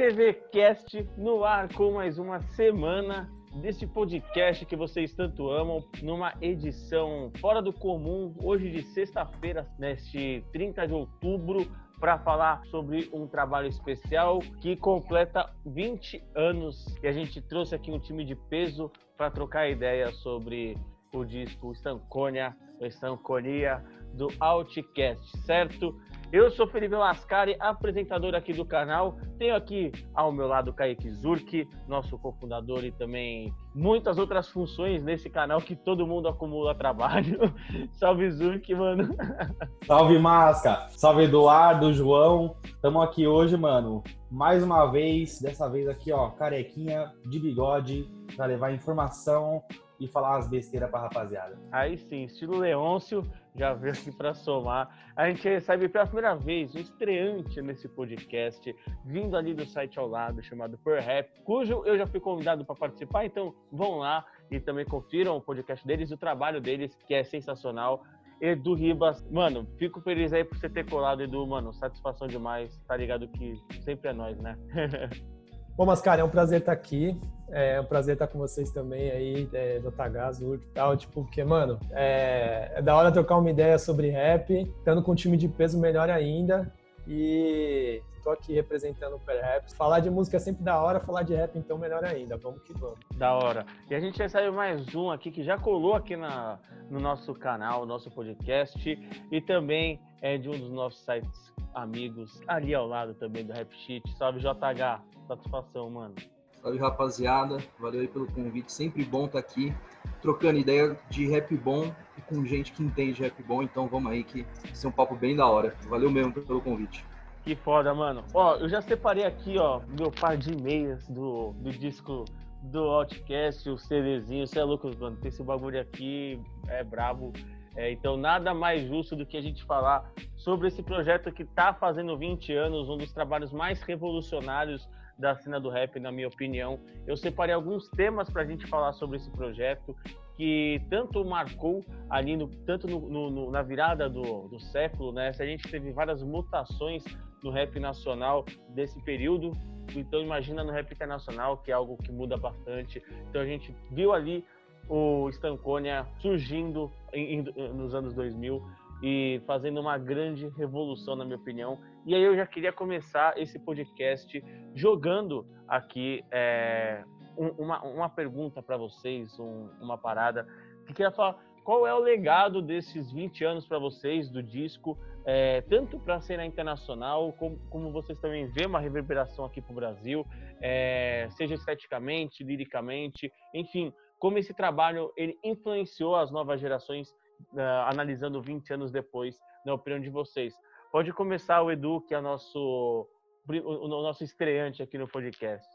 RTV Cast no ar com mais uma semana desse podcast que vocês tanto amam, numa edição fora do comum, hoje de sexta-feira, neste 30 de outubro, para falar sobre um trabalho especial que completa 20 anos. E a gente trouxe aqui um time de peso para trocar ideia sobre o disco Stanconia, Estanconia do Outcast, certo? Eu sou Felipe Lascari, apresentador aqui do canal. Tenho aqui ao meu lado Kaique Zurk, nosso cofundador e também muitas outras funções nesse canal que todo mundo acumula trabalho. Salve Zurk, mano. Salve Masca, salve Eduardo, João. Estamos aqui hoje, mano. Mais uma vez, dessa vez aqui, ó, carequinha de bigode para levar informação e falar as besteiras pra rapaziada. Aí sim, estilo Leôncio, já veio aqui para somar. A gente recebe pela primeira vez um estreante nesse podcast, vindo ali do site ao lado, chamado Per Rap, cujo eu já fui convidado para participar, então vão lá e também confiram o podcast deles, o trabalho deles, que é sensacional. Edu Ribas, mano, fico feliz aí por você ter colado, Edu, mano, satisfação demais, tá ligado que sempre é nós, né? Bom, mas cara, é um prazer estar aqui. É um prazer estar com vocês também aí, é, JH, Zurk e tal. Tipo, porque, mano, é, é da hora trocar uma ideia sobre rap, estando com um time de peso melhor ainda. E tô aqui representando o Per Rap. Falar de música é sempre da hora, falar de rap então melhor ainda. Vamos que vamos. Da hora. E a gente recebe mais um aqui que já colou aqui na, no nosso canal, nosso podcast e também é de um dos nossos sites amigos ali ao lado também do Rap Sheet. Salve JH, satisfação, mano. Salve rapaziada, valeu aí pelo convite. Sempre bom estar tá aqui trocando ideia de rap bom e com gente que entende rap bom. Então vamos aí que isso é um papo bem da hora. Valeu mesmo pelo convite. Que foda, mano. Ó, eu já separei aqui, ó, meu par de meias do, do disco do Outcast, o CDzinho. Você é louco, mano. Tem esse bagulho aqui, é brabo. É, então, nada mais justo do que a gente falar sobre esse projeto que está fazendo 20 anos, um dos trabalhos mais revolucionários da cena do rap, na minha opinião. Eu separei alguns temas para a gente falar sobre esse projeto que tanto marcou ali, no, tanto no, no, na virada do, do século, né? Se a gente teve várias mutações no rap nacional desse período, então imagina no rap internacional, que é algo que muda bastante. Então a gente viu ali o Stanconia surgindo em, em, nos anos 2000 e fazendo uma grande revolução, na minha opinião. E aí eu já queria começar esse podcast jogando aqui é, um, uma, uma pergunta para vocês, um, uma parada, que queria falar qual é o legado desses 20 anos para vocês do disco, é, tanto para a cena internacional, como, como, vocês também vê uma reverberação aqui para o Brasil, é, seja esteticamente, liricamente, enfim, como esse trabalho ele influenciou as novas gerações, uh, analisando 20 anos depois, na opinião de vocês. Pode começar o Edu, que é nosso, o, nosso estreante aqui no podcast.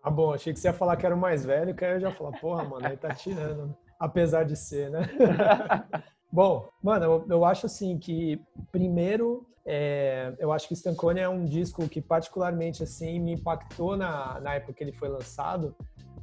Ah, bom, achei que você ia falar que era o mais velho, que aí eu já falar, porra, mano, aí tá tirando, né? apesar de ser, né? bom, mano, eu, eu, acho assim que, primeiro, é, eu acho que Stankonia é um disco que particularmente, assim, me impactou na, na época que ele foi lançado,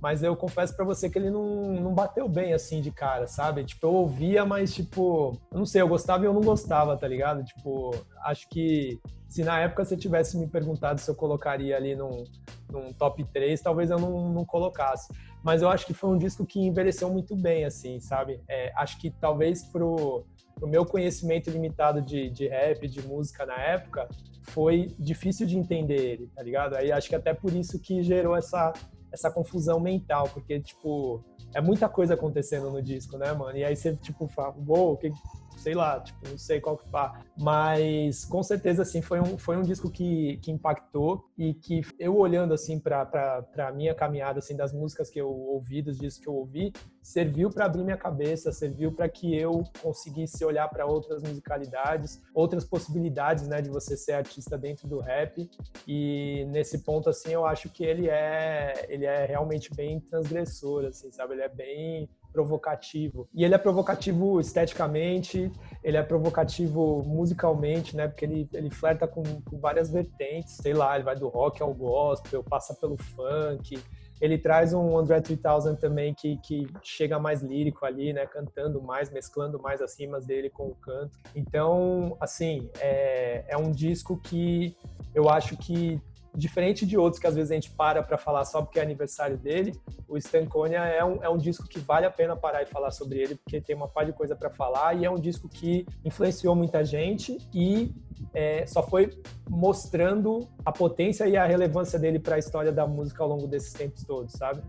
mas eu confesso para você que ele não, não bateu bem assim de cara, sabe? Tipo, eu ouvia, mas tipo, eu não sei, eu gostava e eu não gostava, tá ligado? Tipo, acho que se na época você tivesse me perguntado se eu colocaria ali num, num top 3, talvez eu não, não colocasse. Mas eu acho que foi um disco que envelheceu muito bem, assim, sabe? É, acho que talvez pro, pro meu conhecimento limitado de, de rap, de música na época, foi difícil de entender ele, tá ligado? Aí acho que até por isso que gerou essa essa confusão mental, porque, tipo, é muita coisa acontecendo no disco, né, mano? E aí você, tipo, fala, uou, wow, que, sei lá, tipo, não sei qual que pá. Mas com certeza, assim, foi um, foi um disco que, que impactou e que eu olhando, assim, pra, pra minha caminhada, assim, das músicas que eu ouvi, dos discos que eu ouvi, serviu para abrir minha cabeça, serviu para que eu conseguisse olhar para outras musicalidades, outras possibilidades, né, de você ser artista dentro do rap. E nesse ponto, assim, eu acho que ele é, ele é realmente bem transgressor, assim, sabe? Ele é bem provocativo. E ele é provocativo esteticamente, ele é provocativo musicalmente, né? Porque ele, ele flerta com, com várias vertentes, sei lá, ele vai do rock ao gospel, passa pelo funk, ele traz um André 3000 também que, que chega mais lírico ali, né? Cantando mais, mesclando mais as rimas dele com o canto. Então, assim, é, é um disco que eu acho que diferente de outros que às vezes a gente para para falar só porque é aniversário dele, o Stankonia é um, é um disco que vale a pena parar e falar sobre ele, porque tem uma par de coisa para falar e é um disco que influenciou muita gente e é, só foi mostrando a potência e a relevância dele para a história da música ao longo desses tempos todos, sabe?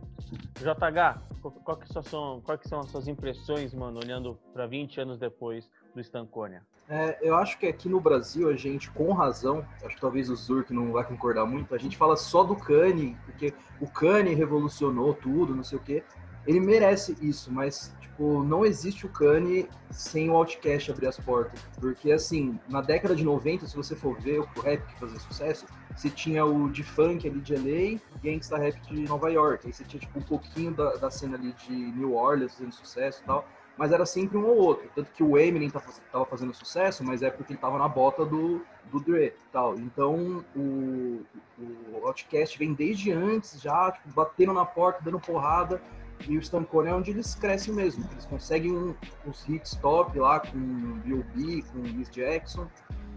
JH, qual que são, que são as suas impressões, mano, olhando para 20 anos depois do Stankonia? É, eu acho que aqui no Brasil a gente, com razão, acho que talvez o Zurk não vai concordar muito, a gente fala só do Kanye, porque o Kanye revolucionou tudo, não sei o quê. Ele merece isso, mas tipo, não existe o Kanye sem o Outcast abrir as portas. Porque assim, na década de 90, se você for ver o rap que fazia sucesso, você tinha o de funk ali de LA, gangsta rap de Nova York. Aí você tinha tipo um pouquinho da, da cena ali de New Orleans fazendo sucesso e tal mas era sempre um ou outro. Tanto que o Eminem estava fazendo sucesso, mas é porque ele estava na bota do, do Dre tal. Então o, o Outcast vem desde antes, já tipo, batendo na porta, dando porrada. E o Stancone é onde eles crescem mesmo. Eles conseguem um, os hits top lá com B.O.B., com Miss Jackson.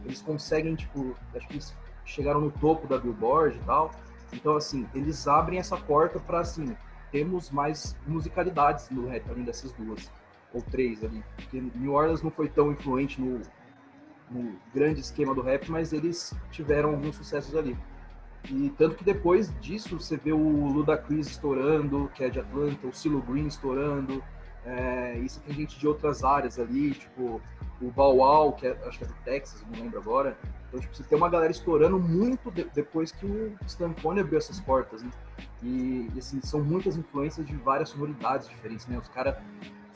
Eles conseguem, tipo, acho que eles chegaram no topo da Billboard e tal. Então, assim, eles abrem essa porta para, assim, temos mais musicalidades no rap além dessas duas ou três ali. Porque New Orleans não foi tão influente no, no grande esquema do rap, mas eles tiveram alguns sucessos ali. E tanto que depois disso você vê o Ludacris estourando, que é de Atlanta, o Silo Green estourando, é, isso tem gente de outras áreas ali, tipo o Bow Wow, que é, acho que é do Texas, não lembro agora. Então, tipo, você tem uma galera estourando muito de, depois que o Stampone abriu essas portas, né? E, assim, são muitas influências de várias sonoridades diferentes, né? Os caras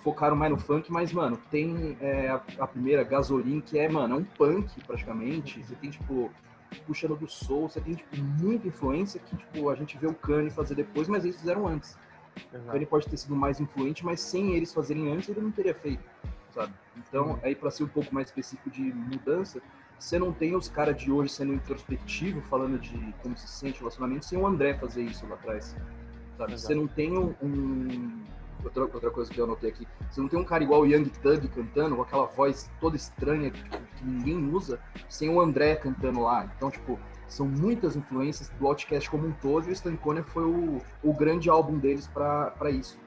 focaram mais no funk, mas, mano, tem é, a, a, primeira, Gasoline, que é, mano, é um punk praticamente. Você tem, tipo, puxando do soul, você tem, tipo, muita influência que, tipo, a gente vê o Kanye fazer depois, mas eles fizeram antes. Exato. O Kanye pode ter sido mais influente, mas sem eles fazerem antes, ele não teria feito, sabe? Então, uhum. aí, para ser um pouco mais específico de mudança, você não tem os caras de hoje sendo introspectivo, falando de como se sente o relacionamento, sem o André fazer isso lá atrás. Sabe? Você não tem um, um outra, outra coisa que eu anotei aqui, você não tem um cara igual o Young Thug cantando, com aquela voz toda estranha que, tipo, que ninguém usa, sem o André cantando lá. Então, tipo, são muitas influências do Outcast como um todo, e o Stankonia foi o, o grande álbum deles para isso,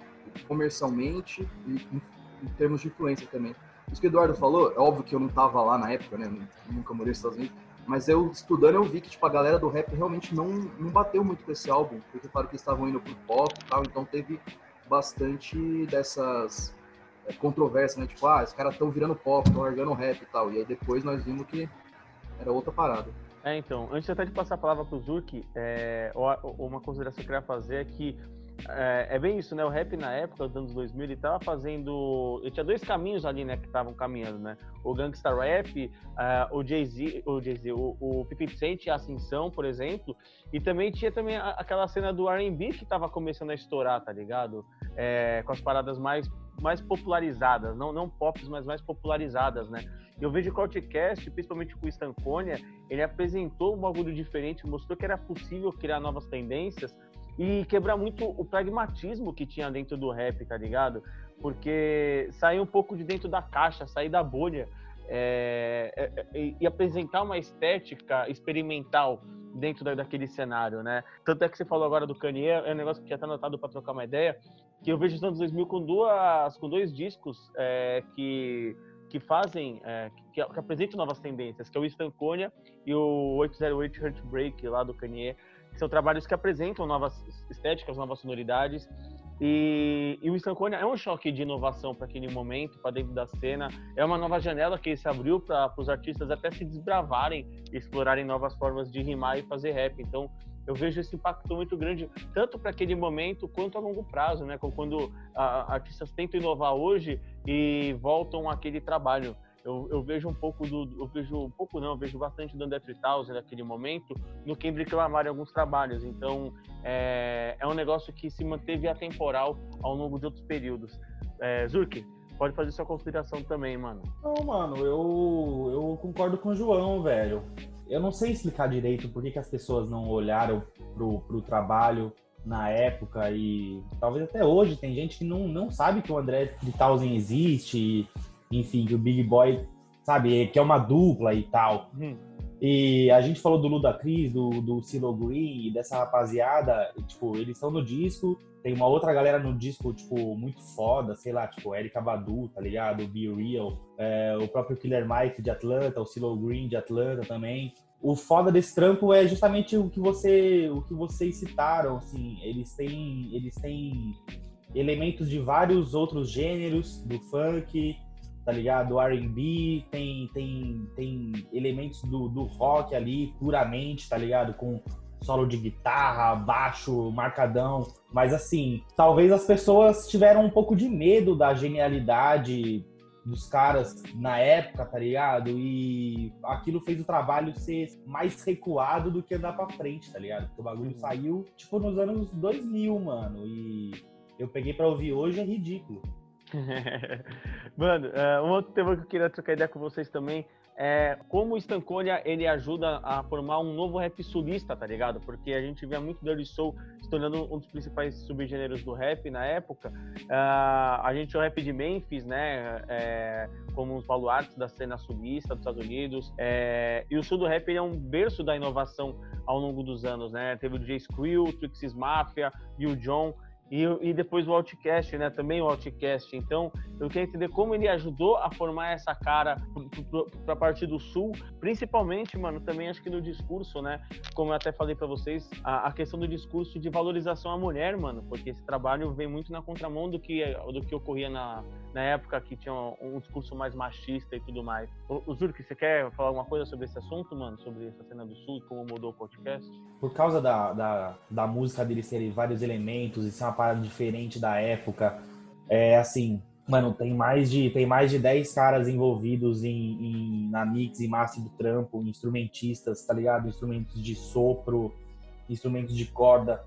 comercialmente e em, em, termos de influência também. Isso que o Eduardo falou, é óbvio que eu não tava lá na época, né, nunca morei nos Estados Unidos, mas eu estudando eu vi que tipo, a galera do rap realmente não, não bateu muito com esse álbum, porque claro que eles estavam indo pro pop e tal, então teve bastante dessas é, controvérsias, né? Tipo, ah, os caras estão virando pop, estão largando rap e tal. E aí depois nós vimos que era outra parada. É, então, antes até de passar a palavra para o Zurk, é, uma consideração que eu queria fazer é que é, é, bem isso, né? O rap na época, dos anos 2000, ele tava fazendo. Ele tinha dois caminhos ali, né? Que estavam caminhando, né? O gangsta rap, uh, o Jay-Z, o, Jay o, o 50 Cent, a Ascensão, por exemplo. E também tinha também aquela cena do R&B que tava começando a estourar, tá ligado? É, com as paradas mais, mais popularizadas, não, não pop, mas mais popularizadas, né? Eu vejo que o Outcast, principalmente com o Stankonia, ele apresentou um bagulho diferente, mostrou que era possível criar novas tendências, e quebrar muito o pragmatismo que tinha dentro do rap, tá ligado? Porque sair um pouco de dentro da caixa, sair da bolha é, é, é, e apresentar uma estética experimental dentro da, daquele cenário, né? Tanto é que você falou agora do Kanye, é um negócio que já tá anotado para trocar uma ideia, que eu vejo os anos 2000 com, duas, com dois discos é, que que fazem, é, que, que, apresentam novas tendências, que é o Stankonia e o 808 Heartbreak lá do Kanye são trabalhos que apresentam novas estéticas, novas sonoridades. E, e o Stankonia é um choque de inovação para aquele momento, para dentro da cena. É uma nova janela que se abriu para os artistas até se desbravarem, explorarem novas formas de rimar e fazer rap. Então, eu vejo esse impacto muito grande, tanto para aquele momento quanto a longo prazo, né? Quando a, artistas tentam inovar hoje e voltam àquele trabalho eu, eu, vejo um pouco do. Eu vejo um pouco não, eu vejo bastante do André 3000 naquele momento, no Kendrick Lamar em alguns trabalhos. Então é, é um negócio que se manteve atemporal ao longo de outros períodos. É, Zurk, pode fazer sua consideração também, mano. Não, mano, eu, eu concordo com o João, velho. Eu não sei explicar direito por que, que as pessoas não olharam pro, pro trabalho na época e talvez até hoje tem gente que não, não sabe que o André 3000 existe enfim, que o Big Boy, sabe, que é uma dupla e tal. Hum. E a gente falou do Ludacris, do, do Cilo Green e dessa rapaziada, e, tipo, eles estão no disco, tem uma outra galera no disco, tipo, muito foda, sei lá, tipo, Erika Badu, tá ligado? Be Real, é, o próprio Killer Mike de Atlanta, o Cilo Green de Atlanta também. O foda desse trampo é justamente o que você, o que vocês citaram, assim, eles têm, eles têm elementos de vários outros gêneros do funk, tá ligado? R&B, tem, tem, tem elementos do, do rock ali, puramente, tá ligado? Com solo de guitarra, baixo, marcadão. Mas assim, talvez as pessoas tiveram um pouco de medo da genialidade dos caras na época, tá ligado? E aquilo fez o trabalho ser mais recuado do que andar pra frente, tá ligado? Porque o bagulho saiu, tipo, nos anos 2000, mano. E eu peguei pra ouvir hoje, é ridículo. Mano, uh, um outro tema que eu queria trocar ideia com vocês também é como o Stankonia ele ajuda a formar um novo rap sulista, tá ligado? Porque a gente via muito Dirty Soul se tornando um dos principais subgêneros do rap na época. Uh, a gente tinha o rap de Memphis, né? É, como os baluartes da cena sulista dos Estados Unidos. É, e o sul do rap é um berço da inovação ao longo dos anos, né? Teve o DJ Skrill, Trixis Mafia, Bill John. E, e, depois o Outcast, né? Também o Outcast. Então, eu quero entender como ele ajudou a formar essa cara para a parte do Sul, principalmente, mano, também acho que no discurso, né? Como eu até falei para vocês, a, a, questão do discurso de valorização à mulher, mano, porque esse trabalho vem muito na contramão do que, do que ocorria na, na época que tinha um, um discurso mais machista e tudo mais. O, o Zurk, você quer falar alguma coisa sobre esse assunto, mano? Sobre essa cena do Sul como mudou o podcast? Por causa da, da, da música dele serem vários elementos e ser uma parada diferente da época. É assim, mano, tem mais de tem mais de 10 caras envolvidos em, em na mix e massa do trampo, instrumentistas, tá ligado? Instrumentos de sopro, instrumentos de corda.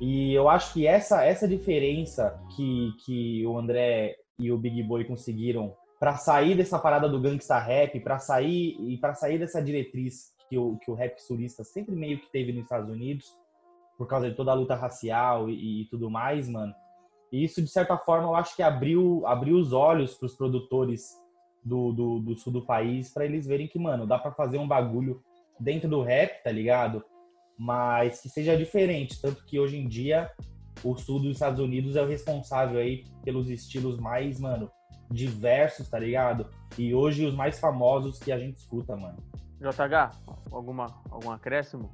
E eu acho que essa essa diferença que que o André e o Big Boy conseguiram para sair dessa parada do gangsta rap, para sair e para sair dessa diretriz que o, que o rap sulista sempre meio que teve nos Estados Unidos, por causa de toda a luta racial e, e tudo mais, mano. E isso, de certa forma, eu acho que abriu, abriu os olhos para os produtores do, do, do, sul do país para eles verem que, mano, dá para fazer um bagulho dentro do rap, tá ligado? Mas que seja diferente. Tanto que hoje em dia o sul dos Estados Unidos é o responsável aí pelos estilos mais, mano, diversos, tá ligado? E hoje os mais famosos que a gente escuta, mano. JH, alguma, algum acréscimo?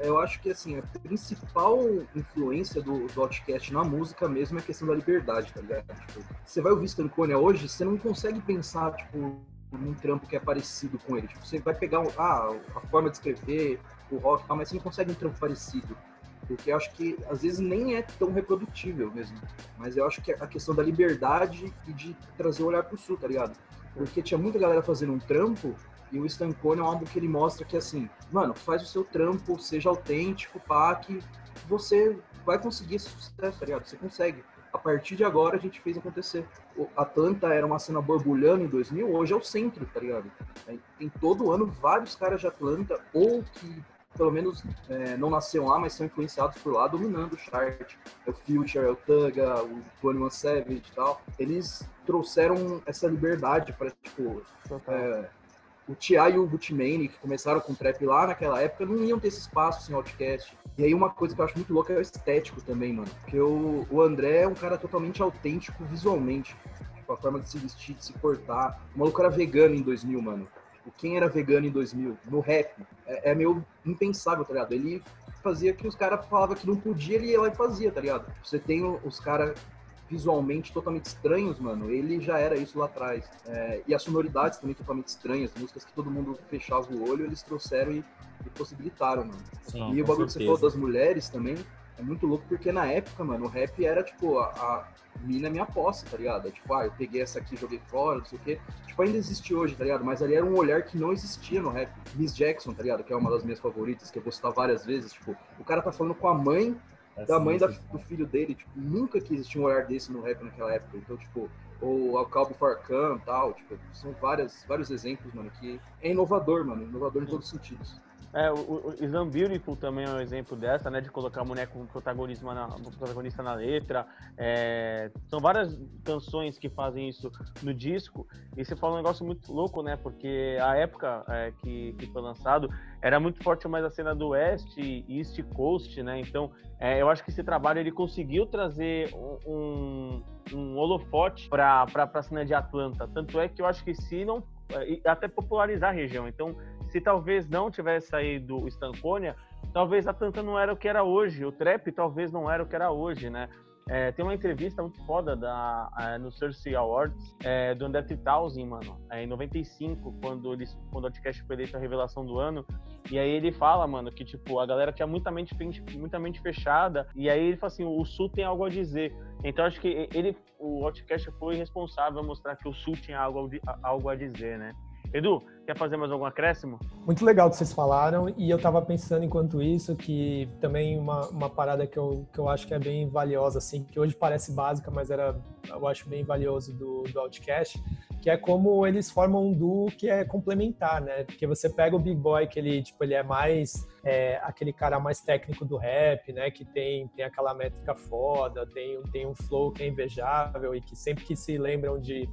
Eu acho que assim, a principal influência do, do Outcast na música mesmo é a questão da liberdade, tá ligado? Tipo, você vai ouvir Stankonia hoje, você não consegue pensar, tipo, num trampo que é parecido com ele. Tipo, você vai pegar ah, a forma de escrever, o rock e tal, mas você não consegue um trampo parecido. Porque eu acho que às vezes nem é tão reprodutível mesmo. Mas eu acho que a questão da liberdade e de trazer o olhar pro sul, tá ligado? Porque tinha muita galera fazendo um trampo e o Stancone é um álbum que ele mostra que, assim, mano, faz o seu trampo, seja autêntico, pá, que você vai conseguir esse sucesso, tá ligado? Você consegue. A partir de agora a gente fez acontecer. O Atlanta era uma cena borbulhando em 2000, hoje é o centro, tá ligado? Tem todo ano vários caras de Atlanta, ou que pelo menos é, não nasceram lá, mas são influenciados por lá, dominando o chart. O Future, o Tugga, o 21 Savage e tal. Eles trouxeram essa liberdade para, tipo, é, o T.I. e o Gucci que começaram com trap lá naquela época, não iam ter esse espaço em Outcast. E aí uma coisa que eu acho muito louca é o estético também, mano. Porque o, o André é um cara totalmente autêntico visualmente. Tipo, a forma de se vestir, de se portar. O maluco era vegano em 2000, mano. Tipo, quem era vegano em 2000? No rap. É, é meio impensável, tá ligado? Ele fazia que os caras falavam que não podia, ele ia lá e fazia, tá ligado? Você tem os caras visualmente totalmente estranhos, mano, ele já era isso lá atrás. É, e as sonoridades também totalmente estranhas, músicas que todo mundo fechava o olho, eles trouxeram e, e possibilitaram, mano. Sim, e o bagulho que você falou das mulheres também é muito louco, porque na época, mano, o rap era tipo a, a mina é minha posse, tá ligado? É, tipo, ah, eu peguei essa aqui, joguei fora, não sei o quê. Tipo, ainda existe hoje, tá ligado? Mas ali era um olhar que não existia no rap. Miss Jackson, tá ligado? Que é uma das minhas favoritas, que eu vou citar várias vezes. Tipo, o cara tá falando com a mãe da mãe da, do filho dele, tipo, nunca que existia um olhar desse no rap naquela época. Então, tipo, ou Al Calbo Farcan e tal, tipo, são várias, vários exemplos, mano, que é inovador, mano, inovador em todos os sentidos. É, o, o Islam Beautiful também é um exemplo dessa, né? De colocar a mulher como protagonismo na, protagonista na letra. É, são várias canções que fazem isso no disco. E você fala um negócio muito louco, né? Porque a época é, que, que foi lançado era muito forte mais a cena do West e East Coast, né? Então, é, eu acho que esse trabalho ele conseguiu trazer um, um holofote para a cena de Atlanta. Tanto é que eu acho que se não é, até popularizar a região. Então, se talvez não tivesse saído o Stanconia, talvez a Tanta não era o que era hoje, o trap talvez não era o que era hoje, né? É, tem uma entrevista muito foda da, é, no Cersei Awards é, do André 3000, mano, é, em 95, quando, eles, quando o Outcast foi eleito a revelação do ano. E aí ele fala, mano, que tipo, a galera tinha muita mente, muita mente fechada. E aí ele fala assim: o Sul tem algo a dizer. Então acho que ele, o Outcast foi responsável a mostrar que o Sul tinha algo, algo a dizer, né? Edu, quer fazer mais algum acréscimo? Muito legal que vocês falaram, e eu estava pensando enquanto isso que também uma, uma parada que eu, que eu acho que é bem valiosa, assim, que hoje parece básica, mas era, eu acho bem valioso do, do Outcast, que é como eles formam um duo que é complementar, né? Porque você pega o Big Boy, que ele, tipo, ele é mais é, aquele cara mais técnico do rap, né? Que tem, tem aquela métrica foda, tem, tem um flow que é invejável e que sempre que se lembram de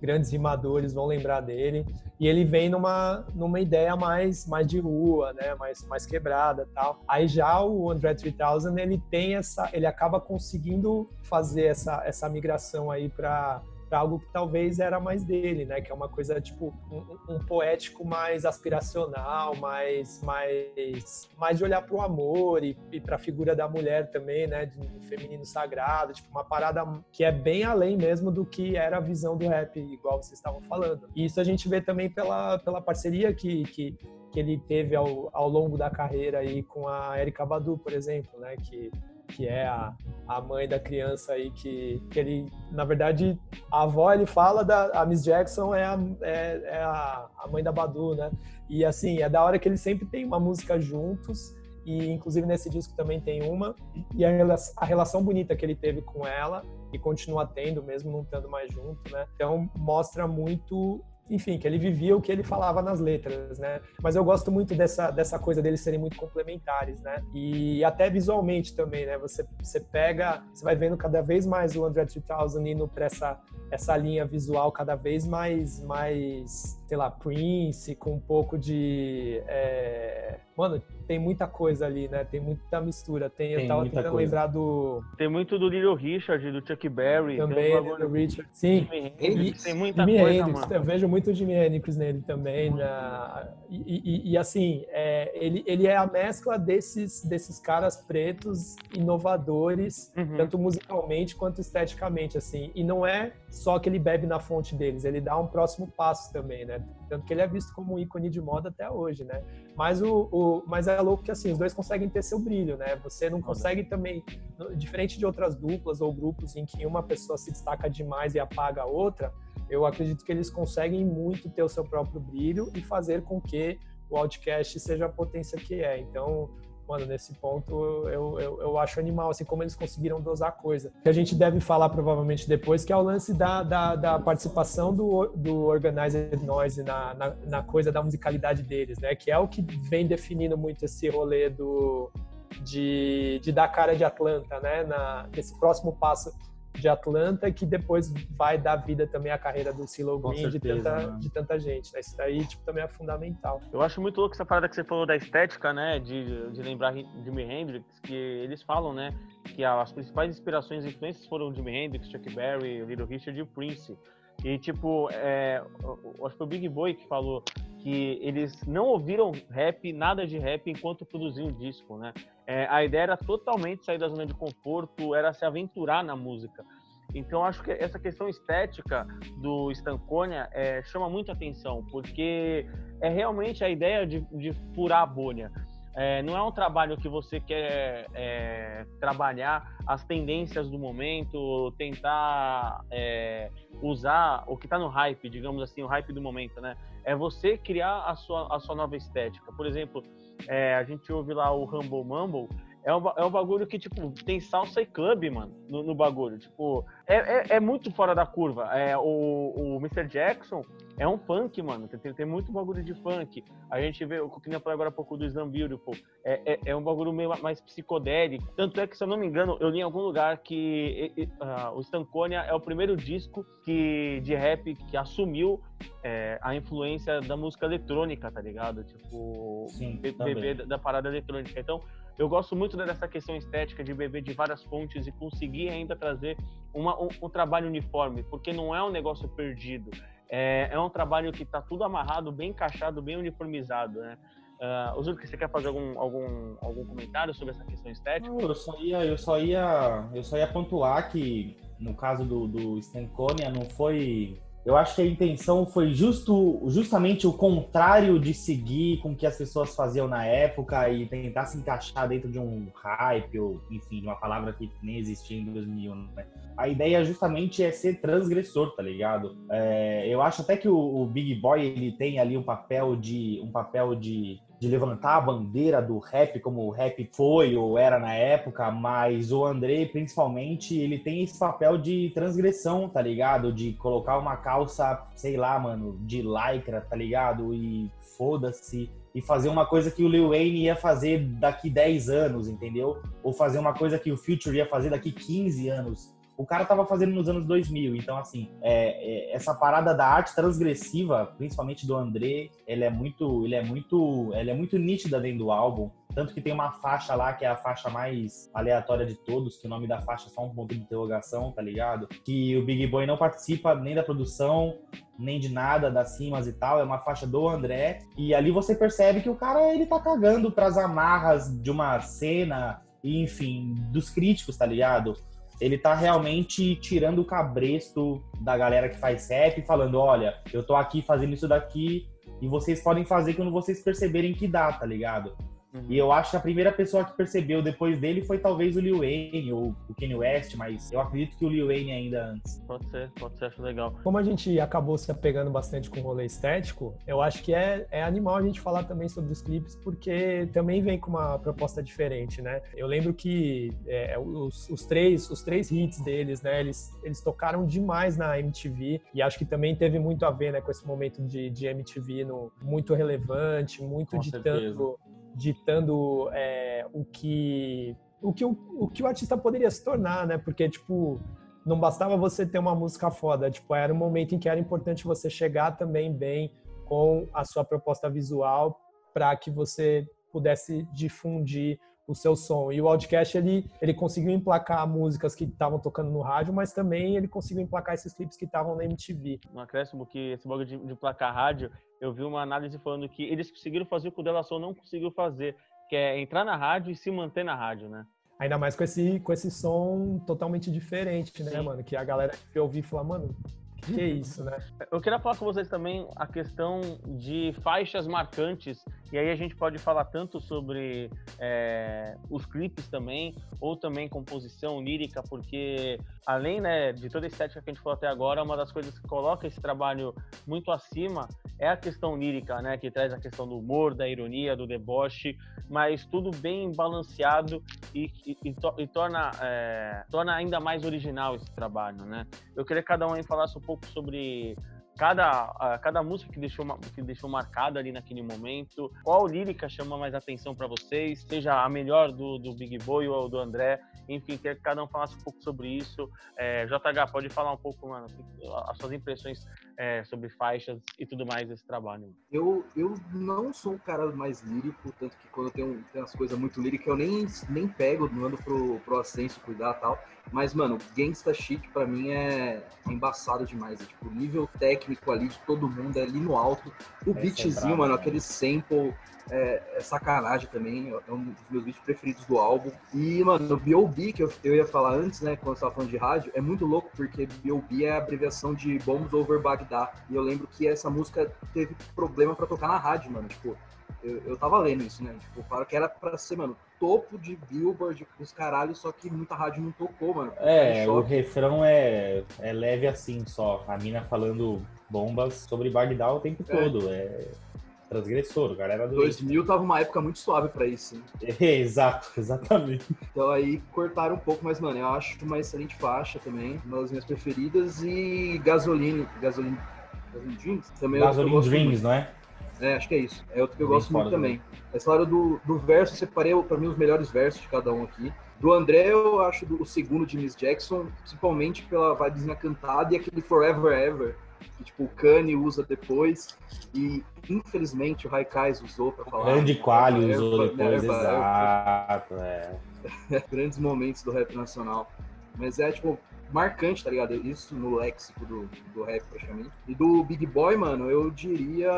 grandes rimadores vão lembrar dele. E ele vem numa, numa ideia mais, mais de rua, né? Mais, mais quebrada tal. Aí já o André 3000, ele tem essa... Ele acaba conseguindo fazer essa, essa migração aí para para algo que talvez era mais dele, né? Que é uma coisa tipo um, um poético mais aspiracional, mais mais mais de olhar para o amor e, e para a figura da mulher também, né? De feminino sagrado, tipo uma parada que é bem além mesmo do que era a visão do rap, igual vocês estavam falando. E isso a gente vê também pela pela parceria que, que que ele teve ao, ao longo da carreira aí com a Erika Badu, por exemplo, né? Que que é a, a mãe da criança aí que, que ele, na verdade, a avó ele fala da a Miss Jackson é a, é, é a, a mãe da Badu, né? E assim, é da hora que eles sempre têm uma música juntos e inclusive nesse disco também tem uma e a relação bonita que ele teve com ela e continua tendo mesmo não estando mais junto, né? Então mostra muito enfim, que ele vivia o que ele falava nas letras, né? Mas eu gosto muito dessa, dessa coisa deles serem muito complementares, né? E até visualmente também, né? Você, você pega, você vai vendo cada vez mais o André 3000 indo para essa, essa linha visual cada vez mais, mais, sei lá, Prince, com um pouco de... É... Mano, tem muita coisa ali, né? Tem muita mistura. Tem, tem eu tava tentando coisa. lembrar do. Tem muito do Little Richard, do Chuck Berry. Também, um Little Richard. Sim. Tem muita Jimi coisa, Hendrix, mano. Eu vejo muito o Jimi Hendrix nele também. Na... E, e, e assim, é, ele, ele é a mescla desses, desses caras pretos inovadores, uhum. tanto musicalmente quanto esteticamente, assim. E não é só que ele bebe na fonte deles, ele dá um próximo passo também, né? Tanto que ele é visto como um ícone de moda até hoje, né? Mas, o, o, mas é louco que assim, os dois conseguem ter seu brilho, né? Você não consegue também, diferente de outras duplas ou grupos em que uma pessoa se destaca demais e apaga a outra, eu acredito que eles conseguem muito ter o seu próprio brilho e fazer com que o Outcast seja a potência que é. Então, mano, nesse ponto eu, eu, eu acho animal, assim, como eles conseguiram dosar a coisa. Que a gente deve falar provavelmente depois, que é o lance da, da, da participação do, do Organized Noise na, na, na, coisa da musicalidade deles, né? Que é o que vem definindo muito esse rolê do, de, de dar cara de Atlanta, né? Na, nesse próximo passo de Atlanta que depois vai dar vida também à carreira do CeeLo Green certeza, de, tanta, de tanta gente. Né? Isso daí tipo, também é fundamental. Eu acho muito louco essa parada que você falou da estética, né? De, de lembrar Jimi Hendrix, que eles falam, né? Que as principais inspirações e influências foram Jimi Hendrix, Chuck Berry, Little Richard e o Prince. E, tipo, é, acho que o Big Boy que falou que eles não ouviram rap, nada de rap, enquanto produziam o disco, né? É, a ideia era totalmente sair da zona de conforto, era se aventurar na música. Então, acho que essa questão estética do Stanconia é, chama muito atenção, porque é realmente a ideia de, de furar a bolha. É, não é um trabalho que você quer é, trabalhar as tendências do momento, tentar é, usar o que está no hype, digamos assim, o hype do momento, né? É você criar a sua, a sua nova estética. Por exemplo, é, a gente ouve lá o Humble Mumble, é um, é um bagulho que, tipo, tem salsa e club, mano, no, no bagulho. Tipo, é, é, é, muito fora da curva. É, o, o Mr. Jackson é um funk, mano. Tem, tem muito bagulho de funk. A gente vê, o que eu falei agora há pouco do Slam Beautiful, é, é, é, um bagulho meio mais psicodélico. Tanto é que, se eu não me engano, eu li em algum lugar que uh, o Stankonia é o primeiro disco que, de rap que assumiu é, a influência da música eletrônica, tá ligado? Tipo, Sim, beber da, da parada eletrônica. Então, eu gosto muito dessa questão estética de beber de várias fontes e conseguir ainda trazer uma, um, um, trabalho uniforme, porque não é um negócio perdido. É, é um trabalho que está tudo amarrado, bem encaixado, bem uniformizado, né? Uh, Zurk, você quer fazer algum, algum, algum comentário sobre essa questão estética? Não, eu só ia, eu só ia, eu só ia pontuar que no caso do, do Stankonia não foi eu acho que a intenção foi justo, justamente o contrário de seguir com o que as pessoas faziam na época e tentar se encaixar dentro de um hype, ou enfim, de uma palavra que nem existia em 2001. Né? A ideia justamente é ser transgressor, tá ligado? É, eu acho até que o, o Big Boy ele tem ali um papel de um papel de de levantar a bandeira do rap como o rap foi ou era na época, mas o André, principalmente, ele tem esse papel de transgressão, tá ligado? De colocar uma calça, sei lá, mano, de lycra, tá ligado? E foda-se. E fazer uma coisa que o Lil Wayne ia fazer daqui 10 anos, entendeu? Ou fazer uma coisa que o Future ia fazer daqui 15 anos o cara tava fazendo nos anos 2000. Então, assim, é, é, essa parada da arte transgressiva, principalmente do André, ele é muito, ele é muito, ele é muito nítida dentro do álbum. Tanto que tem uma faixa lá, que é a faixa mais aleatória de todos, que o nome da faixa é só um ponto de interrogação, tá ligado? Que o Big Boy não participa nem da produção, nem de nada das cimas e tal, é uma faixa do André. E ali você percebe que o cara, ele tá cagando pras amarras de uma cena, enfim, dos críticos, tá ligado? Ele tá realmente tirando o cabresto da galera que faz rap, falando, olha, eu tô aqui fazendo isso daqui e vocês podem fazer quando vocês perceberem que dá, tá ligado? Uhum. E eu acho que a primeira pessoa que percebeu depois dele foi talvez o Lil Wayne ou o Kanye West, mas eu acredito que o Lil Wayne ainda antes. Pode ser, pode ser, acho legal. Como a gente acabou se apegando bastante com o rolê estético, eu acho que é, é animal a gente falar também sobre os clipes, porque também vem com uma proposta diferente, né? Eu lembro que é, os, os, três, os três hits deles, né, eles, eles tocaram demais na MTV e acho que também teve muito a ver né, com esse momento de, de MTV no, muito relevante, muito com ditando certeza ditando é, o que o que o, o que o artista poderia se tornar, né? Porque tipo não bastava você ter uma música foda, tipo era um momento em que era importante você chegar também bem com a sua proposta visual para que você pudesse difundir o seu som. E o Outcast, ele, ele conseguiu emplacar músicas que estavam tocando no rádio, mas também ele conseguiu emplacar esses clipes que estavam na MTV. Um acréscimo que esse bagulho de, de emplacar rádio, eu vi uma análise falando que eles conseguiram fazer o que o Delação não conseguiu fazer, que é entrar na rádio e se manter na rádio, né? Ainda mais com esse, com esse som totalmente diferente, né, Sim. mano? Que a galera que ouvir e falar, mano, que isso, né? Eu queria falar com vocês também a questão de faixas marcantes, e aí a gente pode falar tanto sobre é, os clipes também, ou também composição lírica, porque além né, de toda a estética que a gente falou até agora, uma das coisas que coloca esse trabalho muito acima é a questão lírica, né? Que traz a questão do humor, da ironia, do deboche, mas tudo bem balanceado e, e, e, to, e torna, é, torna ainda mais original esse trabalho, né? Eu queria que cada um falasse um pouco sobre cada, cada música que deixou, que deixou marcada ali naquele momento, qual lírica chama mais atenção para vocês, seja a melhor do, do Big Boy ou do André, enfim, queria que cada um falasse um pouco sobre isso. É, JH, pode falar um pouco, mano, as suas impressões é, sobre faixas e tudo mais desse trabalho. Eu, eu não sou um cara mais lírico, tanto que quando eu tenho, tenho umas coisas muito líricas, eu nem, nem pego, mando pro, pro Ascenso cuidar e tal. Mas, mano, Gangsta Chic pra mim é embaçado demais. É, tipo, o nível técnico ali de todo mundo é ali no alto. O é beatzinho, é mano, aquele sample é, é, sacanagem também. É um dos meus beats preferidos do álbum. E, mano, o B.O.B., que eu, eu ia falar antes, né, quando eu tava falando de rádio, é muito louco porque B.O.B. é a abreviação de Bombs Over Baghdad. E eu lembro que essa música teve problema para tocar na rádio, mano. Tipo, eu, eu tava lendo isso, né? Tipo, falaram que era pra ser, mano, topo de Billboard os caralhos, só que muita rádio não tocou, mano. É, o refrão é, é leve assim só. A mina falando bombas sobre Bagdá o tempo é. todo. É, transgressor, o cara era doente. 2000 tava uma época muito suave pra isso. Hein? Exato, exatamente. Então aí cortaram um pouco, mas, mano, eu acho uma excelente faixa também, uma das minhas preferidas. E Gasoline, Gasoline, Gasoline Dreams também é Gasoline Dreams, muito. não é? É, acho que é isso. É outro que eu Bem gosto muito também. Mas claro, do, do verso, separei para mim os melhores versos de cada um aqui. Do André, eu acho do, o segundo de Miss Jackson, principalmente pela vibezinha cantada e aquele Forever Ever, que tipo, o Kanye usa depois. E infelizmente o Raikais usou para falar. Grande Quali usou depois, exato. É. Grandes momentos do rap nacional. Mas é tipo, marcante, tá ligado? Isso no léxico do, do rap, praticamente. E do Big Boy, mano, eu diria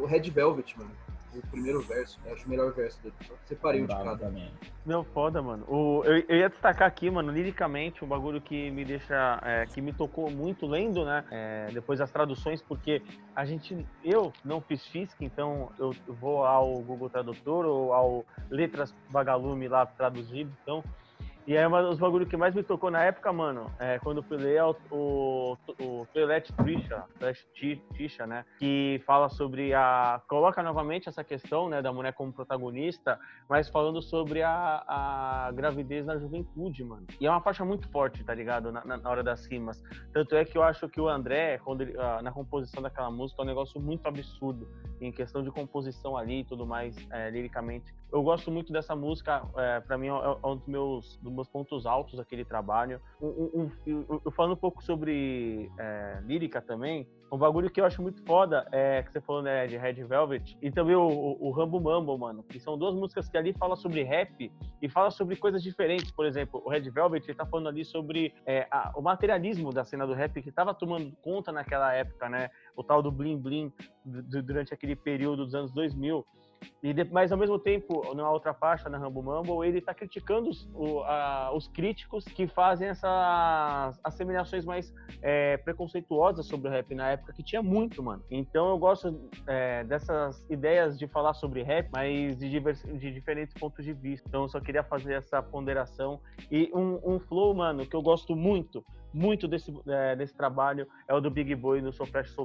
o Red Velvet, mano. O primeiro verso, eu acho o melhor verso dele. Separei um de cada. Também. Meu, foda, mano. O, eu, eu, ia destacar aqui, mano, liricamente, um bagulho que me deixa. É, que me tocou muito lendo, né? É, depois das traduções, porque a gente. Eu não fiz física, então eu vou ao Google Tradutor ou ao Letras Vagalume lá traduzido, então e aí, um dos bagulhos que mais me tocou na época, mano, é quando eu fui ler o, o, o Toilet Trisha, Tisha, né? Que fala sobre a. Coloca novamente essa questão, né, da mulher como protagonista, mas falando sobre a, a gravidez na juventude, mano. E é uma faixa muito forte, tá ligado? Na, na hora das rimas. Tanto é que eu acho que o André, quando ele, ah, na composição daquela música, é um negócio muito absurdo. Em questão de composição ali e tudo mais, é, liricamente. Eu gosto muito dessa música, é, pra mim é, é um dos meus meus pontos altos daquele trabalho. Um, um, um, falando um pouco sobre é, lírica também, um bagulho que eu acho muito foda é que você falou, né, de Red Velvet e também o, o, o Rambo Mambo, mano, que são duas músicas que ali falam sobre rap e fala sobre coisas diferentes. Por exemplo, o Red Velvet, ele tá falando ali sobre é, a, o materialismo da cena do rap que tava tomando conta naquela época, né? O tal do bling bling durante aquele período dos anos 2000. E de, mas ao mesmo tempo, na outra faixa, na Rambo Mambo, ele está criticando os, o, a, os, críticos que fazem essas assemelhações mais é, preconceituosas sobre o rap na época, que tinha muito, mano. Então eu gosto é, dessas ideias de falar sobre rap, mas de, divers, de, diferentes pontos de vista. Então eu só queria fazer essa ponderação. E um, um flow, mano, que eu gosto muito, muito desse, é, desse trabalho é o do Big Boy no So Fresh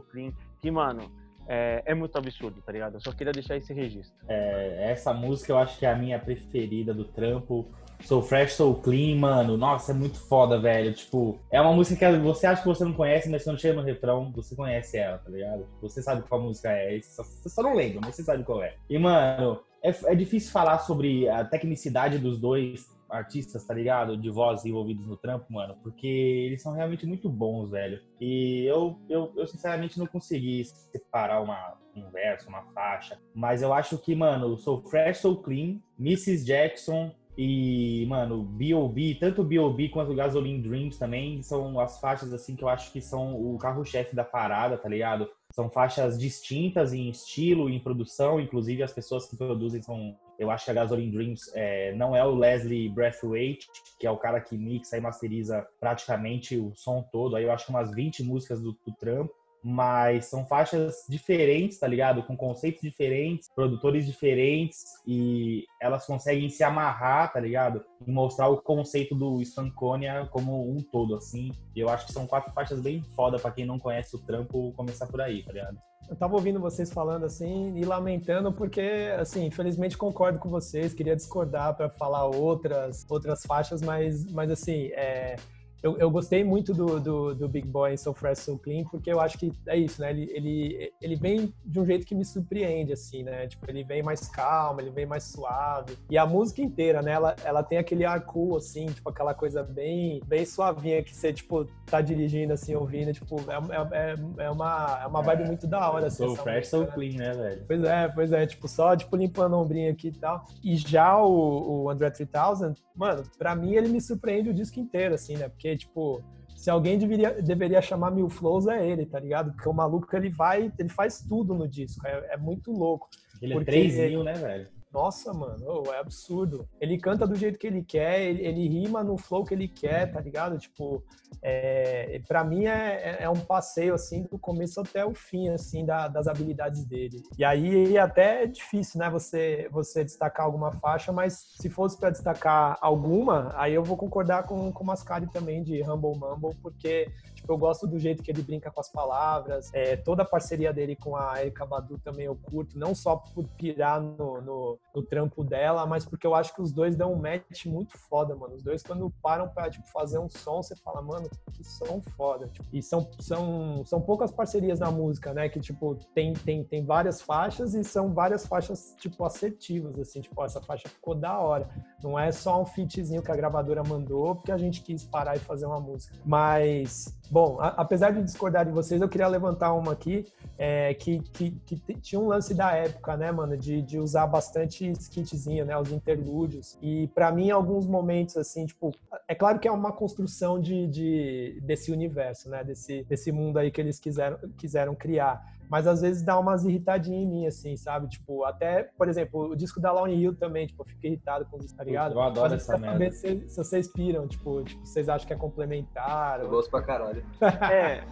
que, mano, é, é, muito absurdo, tá ligado? Eu só queria deixar esse registro. É, essa música eu acho que é a minha preferida do trampo. Sou Fresh, Sou Clean, mano. Nossa, é muito foda, velho. Tipo, é uma música que você acha que você não conhece, mas quando chega no refrão, você conhece ela, tá ligado? Você sabe qual música é. Você só não lembra, mas você sabe qual é. E, mano, é, é difícil falar sobre a tecnicidade dos dois artistas, tá ligado? De voz envolvidos no trampo, mano, porque eles são realmente muito bons, velho. E eu, eu, eu sinceramente não consegui separar uma, um verso, uma faixa, mas eu acho que, mano, Sou Fresh, Sou Clean, Mrs. Jackson e, mano, B.O.B., tanto B.O.B. quanto Gasoline Dreams também são as faixas, assim, que eu acho que são o carro-chefe da parada, tá ligado? São faixas distintas em estilo, em produção, inclusive as pessoas que produzem são eu acho que a Gasoline Dreams é, não é o Leslie Breathwaite, que é o cara que mixa e masteriza praticamente o som todo. Aí eu acho que umas 20 músicas do, do trampo mas são faixas diferentes, tá ligado? Com conceitos diferentes, produtores diferentes e elas conseguem se amarrar, tá ligado? E mostrar o conceito do Stankonia como um todo, assim. E eu acho que são quatro faixas bem foda para quem não conhece o trampo começar por aí, tá ligado? Eu tava ouvindo vocês falando assim e lamentando porque, assim, infelizmente concordo com vocês, queria discordar para falar outras outras faixas, mas, mas assim, é, eu, eu gostei muito do, do, do, Big Boy So Fresh, So Clean, porque eu acho que é isso, né? Ele, ele, ele vem de um jeito que me surpreende, assim, né? Tipo, ele vem mais calmo, ele vem mais suave. E a música inteira, né? Ela, ela tem aquele ar cool, assim, tipo, aquela coisa bem, bem suavinha que você, tipo, tá dirigindo, assim, ouvindo. Tipo, é, é, é uma, é uma vibe é, muito da hora, assim. So Fresh, música, So Clean, né, velho? Pois é, pois é. Tipo, só, tipo, limpando o ombrinho aqui e tal. E já o, o André 3000, mano, pra mim ele me surpreende o disco inteiro, assim, né? Porque tipo, se alguém deveria, deveria chamar Mil Flows é ele, tá ligado? Porque o maluco ele vai, ele faz tudo no disco, é, é muito louco. Ele é 3 mil, né, velho? Nossa, mano, oh, é absurdo. Ele canta do jeito que ele quer, ele, ele, rima no flow que ele quer, tá ligado? Tipo, é, para mim é, é, um passeio, assim, do começo até o fim, assim, da, das habilidades dele. E aí até é difícil, né, você, você destacar alguma faixa, mas se fosse para destacar alguma, aí eu vou concordar com, com o Mascari também, de Humble Mumble, porque Tipo, eu gosto do jeito que ele brinca com as palavras, é, toda a parceria dele com a Erika Badu também eu curto, não só por pirar no, no, no, trampo dela, mas porque eu acho que os dois dão um match muito foda, mano. Os dois, quando param pra tipo, fazer um som, você fala, mano, que som foda. Tipo, e são, são, são poucas parcerias na música, né? Que, tipo, tem, tem, tem várias faixas e são várias faixas, tipo, assertivas, assim, tipo, essa faixa ficou da hora. Não é só um fitzinho que a gravadora mandou porque a gente quis parar e fazer uma música. Mas, bom, a, apesar de discordar de vocês, eu queria levantar uma aqui é, que, que, que, tinha um lance da época, né, mano, de, de usar bastante skitzinho, né, os interlúdios. E para mim, alguns momentos, assim, tipo, é claro que é uma construção de, de, desse universo, né, desse, desse mundo aí que eles quiseram, quiseram criar mas às vezes dá umas irritadinhas em mim, assim, sabe? Tipo, até, por exemplo, o disco da Lauryn Hill também, tipo, eu fico irritado com isso, tá ligado? Eu adoro essa merda. Se, se vocês piram, tipo, tipo, vocês acham que é complementar. Eu ou... gosto pra caralho. É.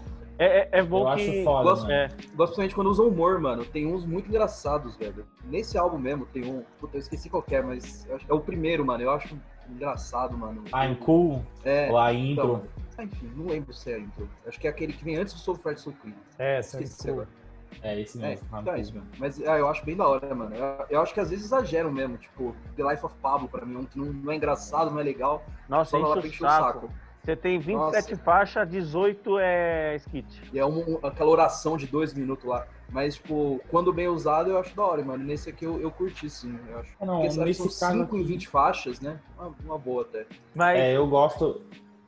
É, é, é bom eu que. Acho foda, gosto, é. gosto principalmente quando usam humor, mano. Tem uns muito engraçados, velho. Nesse álbum mesmo tem um. Puta, eu esqueci qual é, mas é o primeiro, mano. Eu acho engraçado, mano. I'm cool? É. Ou a intro? Então, ah, enfim, não lembro se é a intro. Acho que é aquele que vem antes do Soul Fried Soul Clean. É, esqueci agora. É, esse mesmo. É, então é isso, mesmo. Mas ah, eu acho bem da hora, mano. Eu, eu, acho que às vezes exageram mesmo. Tipo, The Life of Pablo, pra mim, um que não, não é engraçado, não é legal. Nossa, só enche o saco. saco. Você tem 27 Nossa. faixas, 18 é skit. E é um, aquela oração de dois minutos lá. Mas, tipo, quando bem usado, eu acho da hora, mano. Nesse aqui eu, eu curti, sim. Eu acho. Não, Porque, nesse são 5 em 20 faixas, né? Uma, uma boa até. Mas... É, eu gosto...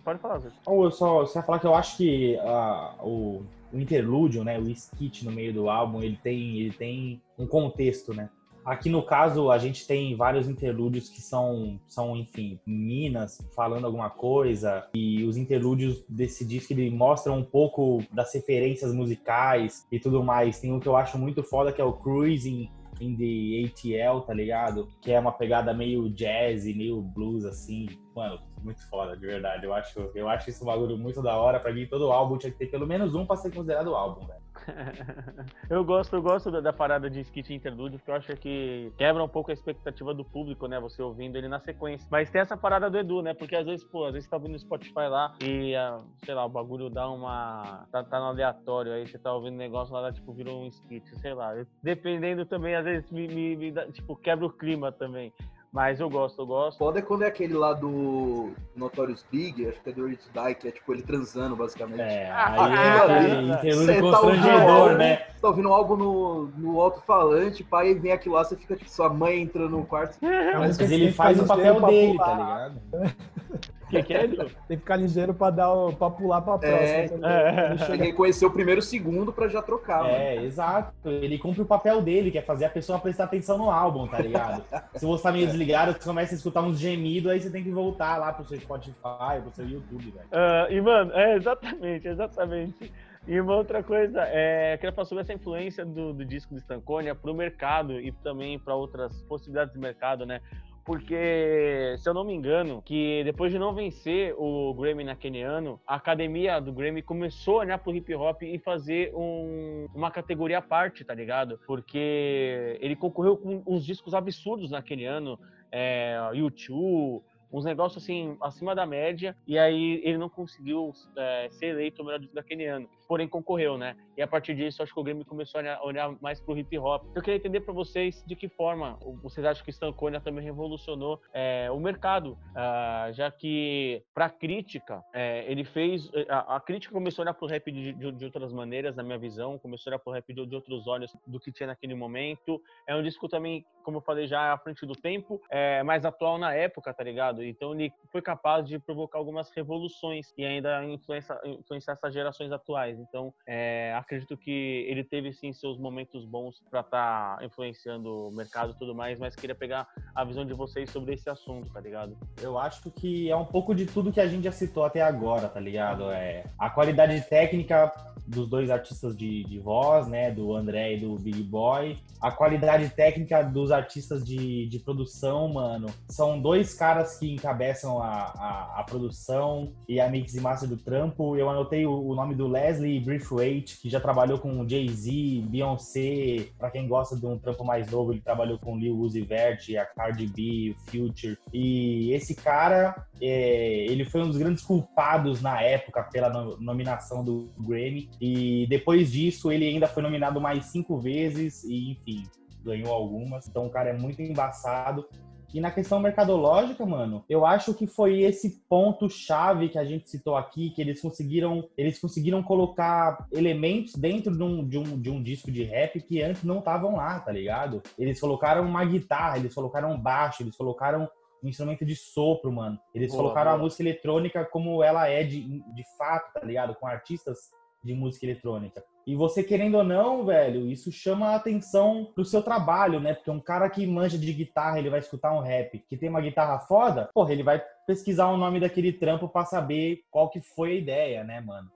Pode falar, Zé. Ou eu só, só ia falar que eu acho que uh, o o interlúdio, né, o skit no meio do álbum, ele tem, ele tem um contexto, né? Aqui no caso, a gente tem vários interlúdios que são, são enfim, minas falando alguma coisa, e os interlúdios desse disco ele mostram um pouco das referências musicais e tudo mais. Tem um que eu acho muito foda que é o Cruising in the ATL, tá ligado? Que é uma pegada meio jazz, meio blues assim. Mano, muito foda, de verdade. Eu acho, eu acho isso um bagulho muito da hora. Pra mim, todo álbum tinha que ter pelo menos um pra ser considerado álbum, velho. eu gosto, eu gosto da, da, parada de skit interlúdio, porque eu acho que quebra um pouco a expectativa do público, né? Você ouvindo ele na sequência. Mas tem essa parada do Edu, né? Porque às vezes, pô, às vezes você tá ouvindo no Spotify lá e, uh, sei lá, o bagulho dá uma. Tá, tá no aleatório, aí você tá ouvindo um negócio lá, tipo, virou um skit, sei lá. Dependendo também, às vezes me, me, me dá, tipo, quebra o clima também. Mas eu gosto, eu gosto. Foda é quando é aquele lá do Notorious Big, acho que é do to Die, que é tipo ele transando, basicamente. É, ah, aí é aquele tá constrangedor, né? Tá ouvindo algo no, no alto-falante, pai, e vem aquilo lá, você fica tipo, sua mãe entrando no quarto. Mas, Mas ele faz o papel dele, tá ligado? que, que é, Tem que ficar ligeiro pra, dar, pra pular pra é. próxima. É, é. Tem que reconhecer o primeiro segundo pra já trocar. É, mano. exato. Ele cumpre o papel dele, que é fazer a pessoa prestar atenção no álbum, tá ligado? Se você tá meio desligado, você começa a escutar uns gemidos, aí você tem que voltar lá pro seu Spotify, pro seu YouTube, velho. Uh, e, mano, é exatamente, exatamente. E uma outra coisa, é, eu queria falar sobre essa influência do, do disco de Stankonia para o mercado e também para outras possibilidades de mercado, né? Porque, se eu não me engano, que depois de não vencer o Grammy naquele ano, a academia do Grammy começou a olhar pro hip hop e fazer um, uma categoria à parte, tá ligado? Porque ele concorreu com uns discos absurdos naquele ano, é, YouTube, uns negócios assim acima da média e aí ele não conseguiu é, ser eleito o melhor disco daquele ano porém concorreu, né? E a partir disso, acho que o Grêmio começou a olhar mais pro hip hop. Eu queria entender para vocês de que forma vocês acham que Stankonia também revolucionou é, o mercado, uh, já que para crítica é, ele fez a, a, crítica começou a olhar pro rap de, de, de, outras maneiras, na minha visão, começou a olhar pro rap de, de, outros olhos do que tinha naquele momento. É um disco também, como eu falei já, à frente do tempo, é, mais atual na época, tá ligado? Então ele foi capaz de provocar algumas revoluções e ainda influenciar, influenciar essas gerações atuais. Então, é, acredito que ele teve sim seus momentos bons para estar tá influenciando o mercado e tudo mais, mas queria pegar a visão de vocês sobre esse assunto, tá ligado? Eu acho que é um pouco de tudo que a gente já citou até agora, tá ligado? É, a qualidade técnica dos dois artistas de, de voz, né? Do André e do Big Boy. A qualidade técnica dos artistas de, de produção, mano. São dois caras que encabeçam a, a, a produção e a mix e master do trampo. Eu anotei o, o nome do Leslie Braithwaite, que já trabalhou com Jay-Z, Beyoncé. Pra quem gosta de um trampo mais novo, ele trabalhou com Lil Uzi Vert, a Cardi B, o Future. E esse cara, é, ele foi um dos grandes culpados na época pela nominação do Grammy. E depois disso, ele ainda foi nominado mais cinco vezes e, enfim, ganhou algumas. Então, o cara é muito embaçado. E na questão mercadológica, mano, eu acho que foi esse ponto chave que a gente citou aqui, que eles conseguiram, eles conseguiram colocar elementos dentro de um, de um, de um disco de rap que antes não estavam lá, tá ligado? Eles colocaram uma guitarra, eles colocaram baixo, eles colocaram um instrumento de sopro, mano. Eles boa, colocaram boa. a música eletrônica como ela é de, de fato, tá ligado? Com artistas de música eletrônica. E você querendo ou não, velho, isso chama a atenção pro seu trabalho, né? Porque um cara que manja de guitarra, ele vai escutar um rap que tem uma guitarra foda, porra, ele vai pesquisar o nome daquele trampo para saber qual que foi a ideia, né, mano?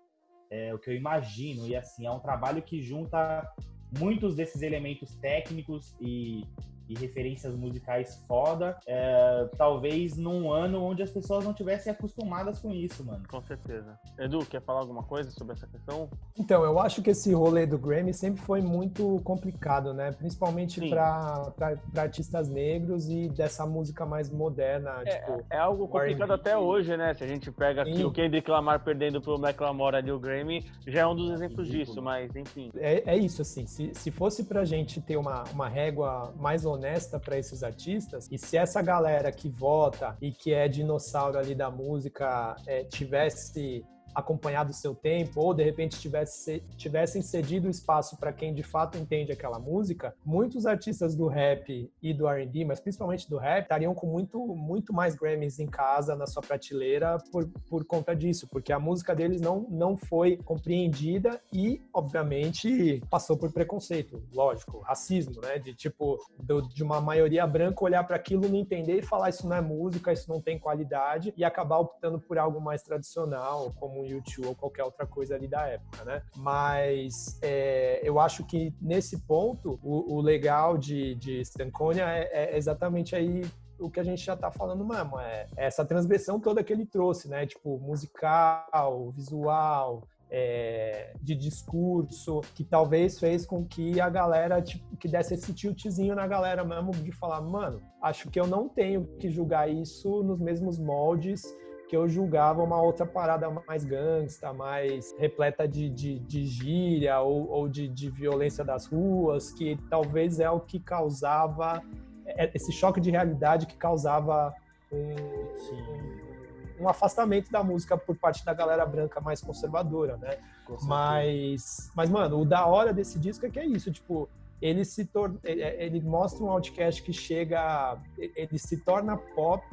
É o que eu imagino. E assim, é um trabalho que junta muitos desses elementos técnicos e e referências musicais foda, é, talvez num ano onde as pessoas não tivessem acostumadas com isso, mano. Com certeza. Edu, quer falar alguma coisa sobre essa questão? Então, eu acho que esse rolê do Grammy sempre foi muito complicado, né? Principalmente para artistas negros e dessa música mais moderna. É, tipo, é algo complicado até hoje, né? Se a gente pega aqui Sim. o Kendrick Lamar perdendo pro McLamore ali o Grammy, já é um dos exemplos disso, mas enfim. É, é isso, assim. Se, se fosse pra gente ter uma, uma régua mais honesta para esses artistas. E se essa galera que vota e que é dinossauro ali da música é, tivesse acompanhado o seu tempo, ou de repente tivesse, tivessem cedido espaço para quem de fato entende aquela música, muitos artistas do rap e do RB, mas principalmente do rap, estariam com muito, muito mais Grammys em casa, na sua prateleira, por, por conta disso, porque a música deles não, não foi compreendida e, obviamente, passou por preconceito, lógico, racismo, né? De tipo, do, de uma maioria branca olhar para aquilo, não entender e falar isso não é música, isso não tem qualidade e acabar optando por algo mais tradicional, como YouTube ou qualquer outra coisa ali da época, né? Mas é, eu acho que nesse ponto, o, o legal de, de Stankonia é, é exatamente aí o que a gente já tá falando mesmo, é essa transgressão toda que ele trouxe, né? Tipo, musical, visual, é, de discurso, que talvez fez com que a galera, tipo, que desse esse tiltzinho na galera mesmo de falar, mano, acho que eu não tenho que julgar isso nos mesmos moldes que eu julgava uma outra parada mais gangsta, mais repleta de, de, de gíria ou, ou de, de violência das ruas, que talvez é o que causava é, esse choque de realidade que causava um, um, afastamento da música por parte da galera branca mais conservadora, né? Mas, mas mano, o da hora desse disco é que é isso, tipo, ele se torna, ele mostra um outcast que chega, ele se torna pop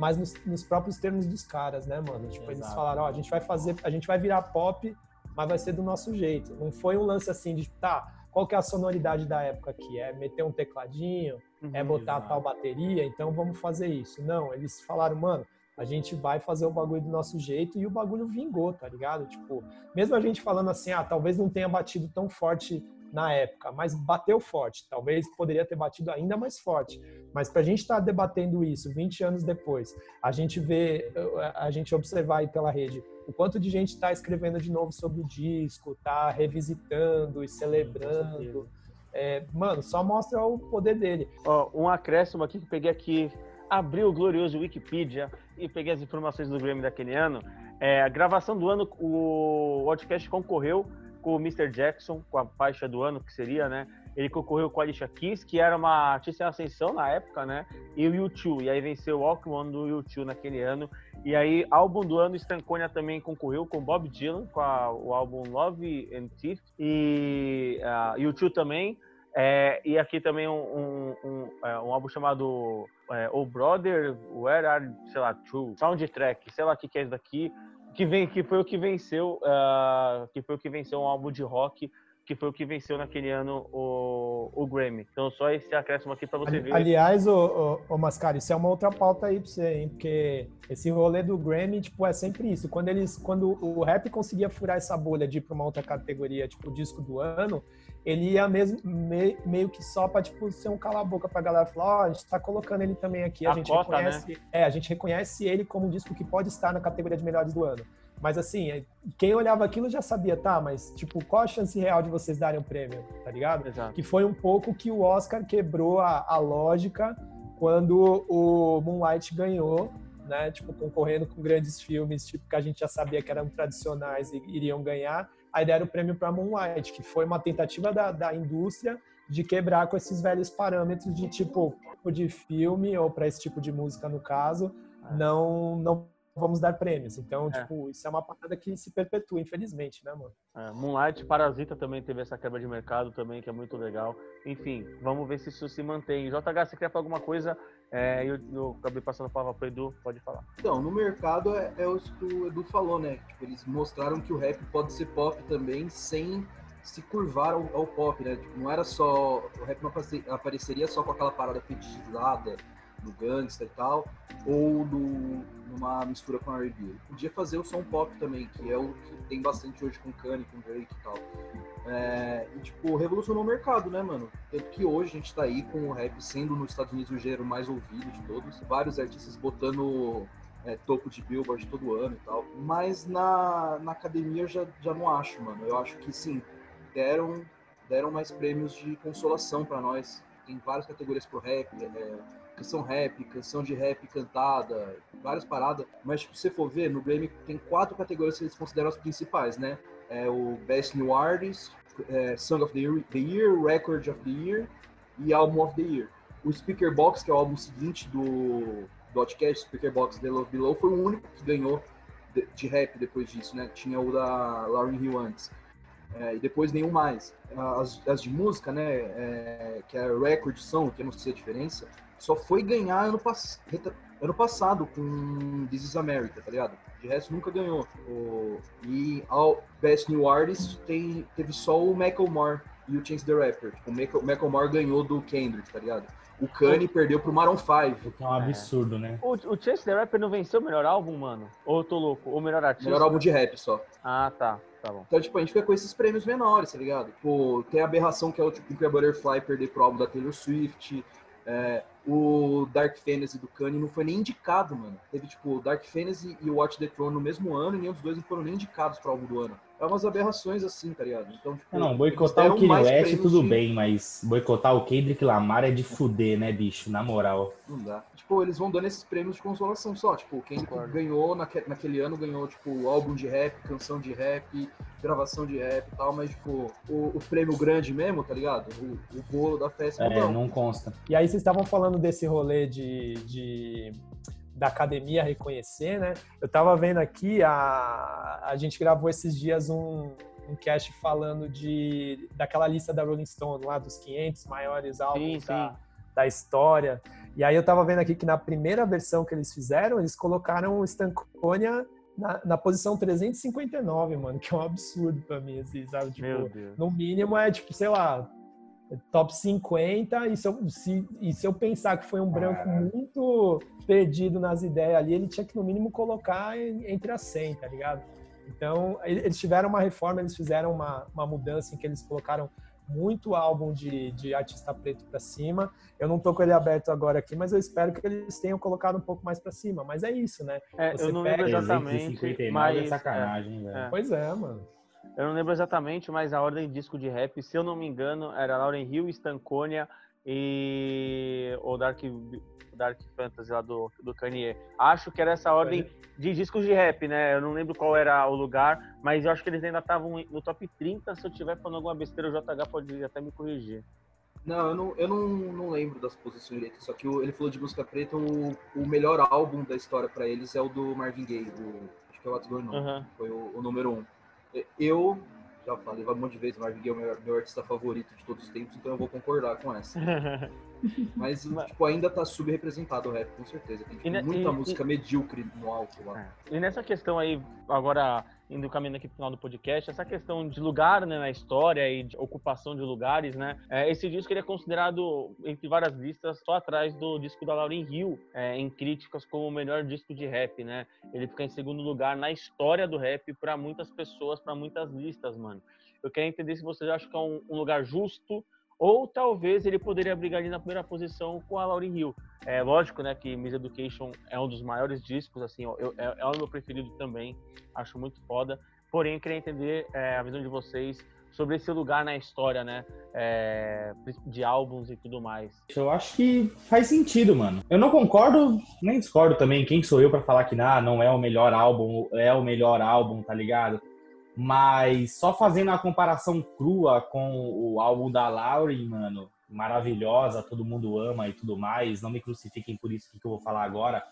mas nos, nos, próprios termos dos caras, né, mano? Tipo, Exato. eles falaram, ó, a gente vai fazer, a gente vai virar pop, mas vai ser do nosso jeito. Não foi um lance assim de, tá, qual que é a sonoridade da época aqui? É meter um tecladinho? Uhum, é botar exato. tal bateria? Então vamos fazer isso. Não, eles falaram, mano, a gente vai fazer o bagulho do nosso jeito e o bagulho vingou, tá ligado? Tipo, mesmo a gente falando assim, ah, talvez não tenha batido tão forte na época, mas bateu forte. Talvez poderia ter batido ainda mais forte. Mas para a gente estar tá debatendo isso 20 anos depois, a gente vê, a gente observar aí pela rede o quanto de gente está escrevendo de novo sobre o disco, está revisitando e celebrando. É, mano, só mostra o poder dele. Ó, um acréscimo aqui que eu peguei aqui, abri o glorioso Wikipedia e peguei as informações do Grammy daquele ano. É, a gravação do ano, o podcast concorreu com o Mr. Jackson, com a faixa do ano, que seria, né? Ele concorreu com a Alicia Keys, que era uma artista em ascensão na época, né? E o U2. E aí venceu o Walk One do U2 naquele ano. E aí, álbum do ano, Stankonia também concorreu com Bob Dylan, com a, o álbum Love and Teeth. E uh, U2 também. É, e aqui também um, um, um, é, um álbum chamado é, Oh Brother, Where Are, sei lá, True, Soundtrack, sei lá o que, que é isso daqui, que vem que foi o que venceu uh, que foi o que venceu um álbum de rock que foi o que venceu naquele ano o, o Grammy. Então, só esse acréscimo aqui para você ver. Aliás, o, o, o Mascari, isso é uma outra pauta aí para você, hein? Porque esse rolê do Grammy, tipo, é sempre isso. Quando eles, quando o rap conseguia furar essa bolha de ir para uma outra categoria, tipo, disco do ano, ele ia mesmo, me, meio que só para tipo, ser um cala-boca pra galera falar, ó, oh, a gente tá colocando ele também aqui, a, a gente cota, reconhece, né? é, a gente reconhece ele como um disco que pode estar na categoria de melhores do ano. Mas assim, é, quem olhava aquilo já sabia, tá, mas tipo, qual a chance real de vocês darem um prêmio, tá ligado? Exato. Que foi um pouco que o Oscar quebrou a, a lógica quando o Moonlight ganhou, né? Tipo, concorrendo com grandes filmes, tipo, que a gente já sabia que eram tradicionais e iriam ganhar. Aí deram o prêmio para Moonlight, que foi uma tentativa da, da indústria de quebrar com esses velhos parâmetros de tipo de filme ou para esse tipo de música no caso, é. não não vamos dar prêmios. Então, é. tipo, isso é uma parada que se perpetua, infelizmente, né, mano? É, Moonlight Parasita também teve essa quebra de mercado também, que é muito legal. Enfim, vamos ver se isso se mantém. JH, você quer falar alguma coisa? É, eu, eu acabei passando a palavra para o Edu, pode falar. Então, no mercado é, é o que o Edu falou, né? Tipo, eles mostraram que o rap pode ser pop também, sem se curvar ao, ao pop, né? Tipo, não era só. O rap não apareceria só com aquela parada fetichizada do gangsta e tal, ou numa mistura com R&B. Podia fazer o som pop também, que é o que tem bastante hoje com Kanye, com Drake e tal. É, e, tipo, revolucionou o mercado, né, mano? Tanto que hoje a gente tá aí com o rap sendo nos Estados Unidos o gênero mais ouvido de todos. Vários artistas botando é, topo de Billboard todo ano e tal. Mas na, na academia eu já, já não acho, mano. Eu acho que sim, deram, deram mais prêmios de consolação para nós. Tem várias categorias pro rap, é, canção rap, canção de rap cantada, várias paradas. Mas tipo, se você for ver, no Grammy tem quatro categorias que eles consideram as principais, né? É o Best New Artist, é, Song of the year, the year, Record of the Year e Album of the Year. O Speaker Box, que é o álbum seguinte do, Outcast, Speaker Box The Love Below, foi o único que ganhou de, de rap depois disso, né? Tinha o da Lauryn Hill antes. É, e depois nenhum mais. As, as de música, né, é, que é record são, que eu não sei a diferença, só foi ganhar ano, pass ano passado com This is America, tá ligado? De resto nunca ganhou. O, e ao Best New Artist tem, teve só o Macklemore e o Chance the Rapper. Tipo, o Macklemore ganhou do Kendrick, tá ligado? O Kanye perdeu pro Maroon 5. É um absurdo, é. né? O, o Chance the Rapper não venceu o melhor álbum, mano? Ou eu tô louco? O melhor artista? Melhor álbum de rap só. Ah, tá. Tá. Então, tipo, a gente fica com esses prêmios menores, tá ligado? Pô, tem a aberração que é o tipo que a Butterfly perder pro álbum da Taylor Swift. É, o Dark Fantasy do Kanye não foi nem indicado, mano. Teve, tipo, Dark Fantasy e o Watch the Throne no mesmo ano e nenhum dos dois não foram nem indicados para álbum do ano. É umas aberrações assim, tá ligado? Então, tipo, não, boicotar o Kanye West tudo de... bem, mas boicotar o Kendrick Lamar é de fuder, né, bicho? Na moral. Não dá. Tipo, eles vão dando esses prêmios de consolação só. Tipo, o Kendrick Concordo. ganhou, naque, naquele ano, ganhou, tipo, álbum de rap, canção de rap, gravação de rap e tal, mas, tipo, o, o prêmio grande mesmo, tá ligado? O, o bolo da festa. É, não. não consta. E aí vocês estavam falando desse rolê de... de da academia reconhecer, né? Eu tava vendo aqui, a, a gente gravou esses dias um, um cast falando de daquela lista da Rolling Stone, lá dos 500 maiores álbuns sim, da, sim. da história. E aí eu tava vendo aqui que na primeira versão que eles fizeram, eles colocaram o Stankonia na, na, posição 359, mano, que é um absurdo pra mim, assim, sabe? Tipo, no mínimo é, tipo, sei lá, top 50, e se eu, se, e se eu pensar que foi um branco muito perdido nas ideias ali, ele tinha que no mínimo colocar entre as 100, tá ligado? Então, eles tiveram uma reforma, eles fizeram uma, uma mudança em que eles colocaram muito álbum de, de artista preto para cima. Eu não tô com ele aberto agora aqui, mas eu espero que eles tenham colocado um pouco mais para cima. Mas é isso, né? É, eu não lembro exatamente, mas é sacanagem, é, velho. Pois é, mano. Eu não lembro exatamente, mas a ordem de disco de rap, se eu não me engano, era Lauren Hill, Stankonia e o Dark, Dark Fantasy lá do, do Kanye. Acho que era essa ordem de discos de rap, né? Eu não lembro qual era o lugar, mas eu acho que eles ainda estavam no top 30. Se eu estiver falando alguma besteira, o JH pode até me corrigir. Não, eu não, eu não, não lembro das posições dele, só que ele falou de música preta, o, o melhor álbum da história para eles é o do Marvin Gaye, o, acho que é o What's Going On, uhum. foi o, o número um. Eu já falei um monte de vezes, Marvin Gaye é o meu, meu, artista favorito de todos os tempos, então eu vou concordar com essa. Mas, tipo, ainda tá subrepresentado o rap, com certeza. Tem tipo, muita e, música e... medíocre no alto lá. É. E nessa questão aí, agora indo caminhando aqui pro final do podcast, essa questão de lugar né, na história e de ocupação de lugares, né? É, esse disco ele é considerado, entre várias listas, só atrás do disco da Lauryn Hill, é, em críticas como o melhor disco de rap, né? Ele fica em segundo lugar na história do rap para muitas pessoas, para muitas listas, mano. Eu quero entender se vocês acham que é um, um lugar justo ou talvez ele poderia brigar ali na primeira posição com a Lauryn Hill. É lógico, né, que Miss Education é um dos maiores discos, assim, eu, é, é, o meu preferido também, acho muito foda. Porém, queria entender é, a visão de vocês sobre esse lugar na história, né, é, de álbuns e tudo mais. Eu acho que faz sentido, mano. Eu não concordo, nem discordo também. Quem sou eu para falar que nah, não é o melhor álbum, é o melhor álbum, tá ligado? Mas só fazendo a comparação crua com o álbum da Lauren, mano, maravilhosa, todo mundo ama e tudo mais. Não me crucifiquem por isso que eu vou falar agora.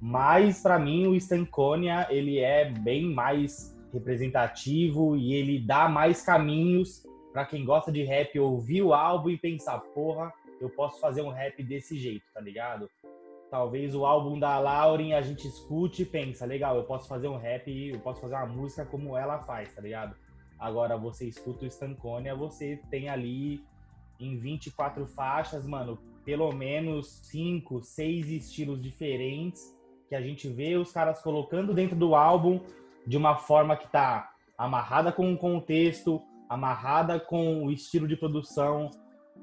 Mas para mim o Stankonia, ele é bem mais representativo e ele dá mais caminhos para quem gosta de rap ouvir o álbum e pensar, porra, eu posso fazer um rap desse jeito, tá ligado? Talvez o álbum da Lauren a gente escute e pensa, legal, eu posso fazer um rap, eu posso fazer uma música como ela faz, tá ligado? Agora você escuta o Stankonia, você tem ali em 24 faixas, mano, pelo menos 5, 6 estilos diferentes que a gente vê os caras colocando dentro do álbum de uma forma que tá amarrada com o contexto, amarrada com o estilo de produção,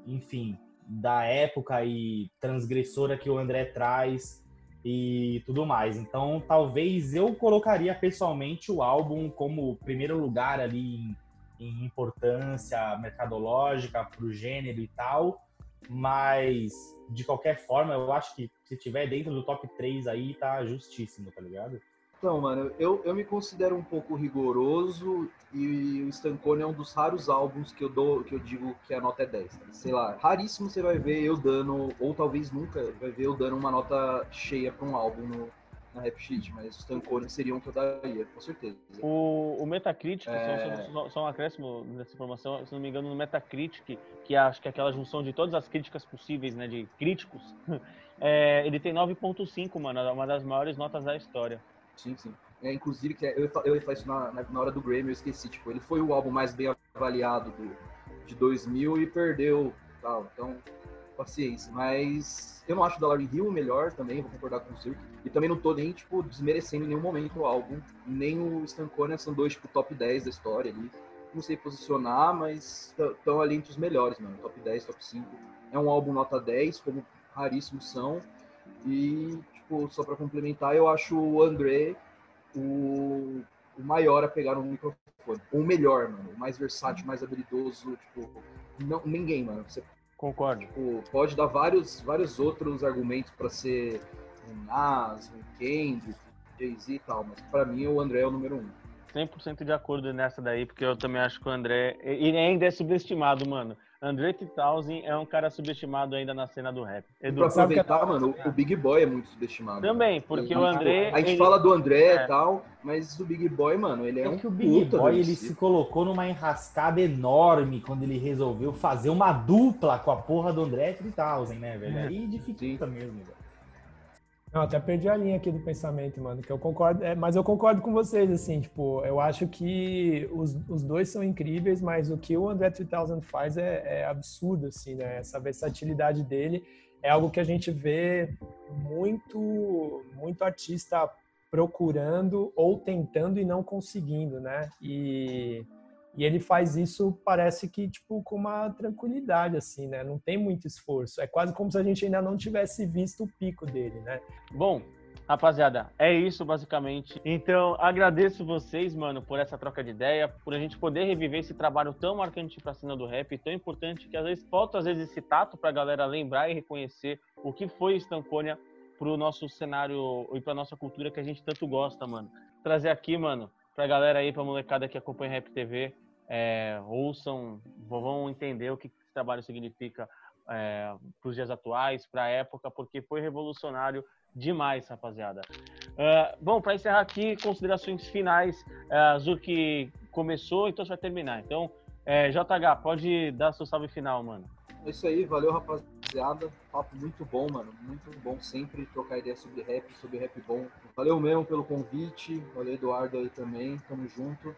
enfim, da época e transgressora que o André traz e tudo mais. Então, talvez eu colocaria pessoalmente o álbum como primeiro lugar ali em, em importância mercadológica para o gênero e tal, mas de qualquer forma, eu acho que se tiver dentro do top 3 aí, tá justíssimo, tá ligado? Então, mano, eu, eu me considero um pouco rigoroso e o Stancone é um dos raros álbuns que eu dou, que eu digo que a nota é 10. Tá? Sei lá, raríssimo você vai ver eu dando, ou talvez nunca vai ver eu dando uma nota cheia para um álbum no, na Rap Sheet, mas o Stancone seria um que eu daria, com certeza. O, o Metacritic, é... só, só, só um acréscimo nessa informação, se não me engano, no Metacritic, que acho que é aquela junção de todas as críticas possíveis, né, de críticos, é, ele tem 9.5, mano, uma das maiores notas da história. Sim, sim. É, inclusive, que é, eu, eu ia falar isso na, na, hora do Grammy, eu esqueci. Tipo, ele foi o álbum mais bem avaliado do, de 2000 e perdeu. Tal, então, paciência. Mas eu não acho o Dalary Hill melhor também, vou concordar com o Cirque. E também não tô nem, tipo, desmerecendo em nenhum momento o álbum. Nem o Stankonia são dois, tipo, top 10 da história ali. Não sei posicionar, mas estão ali entre os melhores, mano. Top 10, top 5. É um álbum nota 10, como raríssimos são. E, tipo, só para complementar, eu acho o André o, o maior a pegar um microfone. O melhor, mano. O mais versátil, mais habilidoso. Tipo, não, ninguém, mano. Você Concordo. Tipo, pode dar vários, vários outros argumentos para ser um Nas, um Kendrick, Jay-Z e tal, mas para mim o André é o número um. 100% de acordo nessa daí, porque eu também acho que o André. Ele ainda é subestimado, mano. André 3000 é um cara subestimado ainda na cena do rap. Edu, pra aproveitar, mano, o Big Boy é muito subestimado. Também, porque o André... A gente ele... fala do André e é. tal, mas o Big Boy, mano, ele é, é um que o Big Boy, ele se colocou numa enrascada enorme quando ele resolveu fazer uma dupla com a porra do André 3000, né, velho? É. Aí dificulta Sim. mesmo, velho. Até perdi a linha aqui do pensamento, mano, que eu concordo, é, mas eu concordo com vocês, assim, tipo, eu acho que os, os dois são incríveis, mas o que o André 3000 faz é, é absurdo, assim, né, essa versatilidade dele é algo que a gente vê muito, muito artista procurando ou tentando e não conseguindo, né, e e ele faz isso, parece que, tipo, com uma tranquilidade, assim, né? Não tem muito esforço. É quase como se a gente ainda não tivesse visto o pico dele, né? Bom, rapaziada, é isso, basicamente. Então, agradeço vocês, mano, por essa troca de ideia, por a gente poder reviver esse trabalho tão marcante pra cena do rap, tão importante, que às vezes falta, às vezes, esse tato pra galera lembrar e reconhecer o que foi Estancônia pro nosso cenário e pra nossa cultura que a gente tanto gosta, mano. Trazer aqui, mano, pra galera aí, pra molecada que acompanha Rap TV, é, ouçam, vão entender o que esse trabalho significa é, para os dias atuais, para a época, porque foi revolucionário demais, rapaziada. Uh, bom, para encerrar aqui, considerações finais. Uh, Azul que começou, então você vai terminar. Então, é, JH, pode dar seu salve final, mano. É isso aí, valeu, rapaziada. Papo muito bom, mano. Muito bom sempre trocar ideia sobre rap, sobre rap bom. Valeu mesmo pelo convite. Valeu, Eduardo, aí também. Tamo junto.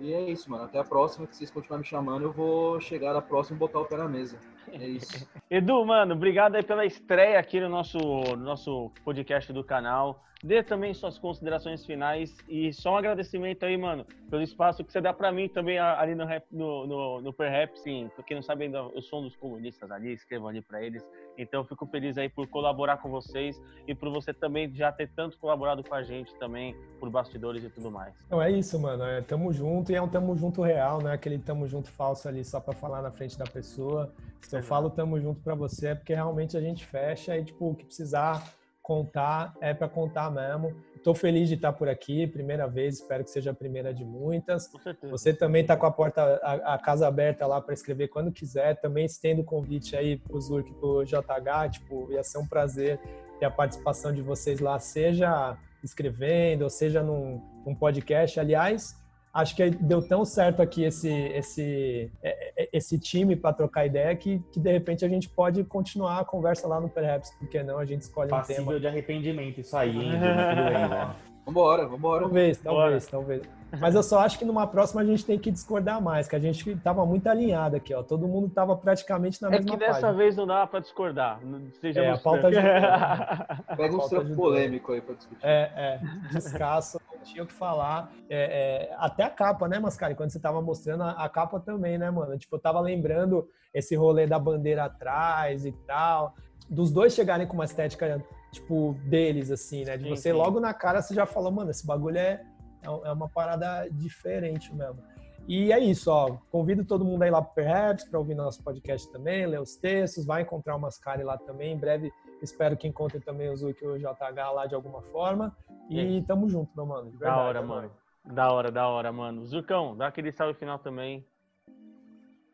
E é isso, mano. Até a próxima, que vocês continuarem me chamando, eu vou chegar na próxima e botar o pé na mesa. É isso. Edu, mano, obrigado aí pela estreia aqui no nosso, no nosso podcast do canal. Dê também suas considerações finais e só um agradecimento aí, mano, pelo espaço que você dá para mim também ali no, rap, no, no, no Per sim. Pra quem não sabe ainda, eu sou um dos comunistas ali, escrevo ali para eles. Então, eu fico feliz aí por colaborar com vocês e por você também já ter tanto colaborado com a gente também, por bastidores e tudo mais. Não, é isso, mano. É, tamo junto e é um tamo junto real, não é aquele tamo junto falso ali só para falar na frente da pessoa. Se eu falo tamo junto para você é porque realmente a gente fecha e, tipo, o que precisar contar é para contar mesmo. Estou feliz de estar por aqui, primeira vez, espero que seja a primeira de muitas. Você também está com a porta, a, a, casa aberta lá para escrever quando quiser. Também estendo o convite aí para o Zurk, para o JH, tipo, ia ser um prazer ter a participação de vocês lá, seja escrevendo, ou seja num, num podcast. Aliás, acho que deu tão certo aqui esse esse é, é, esse time para trocar ideia que, que de repente a gente pode continuar a conversa lá no Perhaps, porque não a gente escolhe Passível um tema. de arrependimento isso aí, hein? Vambora, vambora. Talvez, talvez, Bora. talvez. Mas eu só acho que numa próxima a gente tem que discordar mais, que a gente tava muito alinhado aqui, ó. Todo mundo tava praticamente na é mesma É que dessa página. vez não dá para discordar. Seja é, a pauta de... Pega um trampo polêmico aí para discutir. É, é, descasso, não tinha o que falar. É, é, até a capa, né, Mascari? Quando você tava mostrando a, a, capa também, né, mano? Tipo, eu tava lembrando esse rolê da bandeira atrás e tal. Dos dois chegarem com uma estética, tipo, deles, assim, né? De sim, você sim. logo na cara você já falou, mano, esse bagulho é é, é uma parada diferente mesmo. E é isso, ó. Convido todo mundo aí lá pro Perhaps para ouvir nosso podcast também, ler os textos, vai encontrar o Mascari lá também. Em breve, espero que encontre também o Zuki e o JH lá de alguma forma. E tamo junto, meu mano. Verdade, da hora, mano. Da hora, da hora, mano. Zucão, dá aquele salve final também.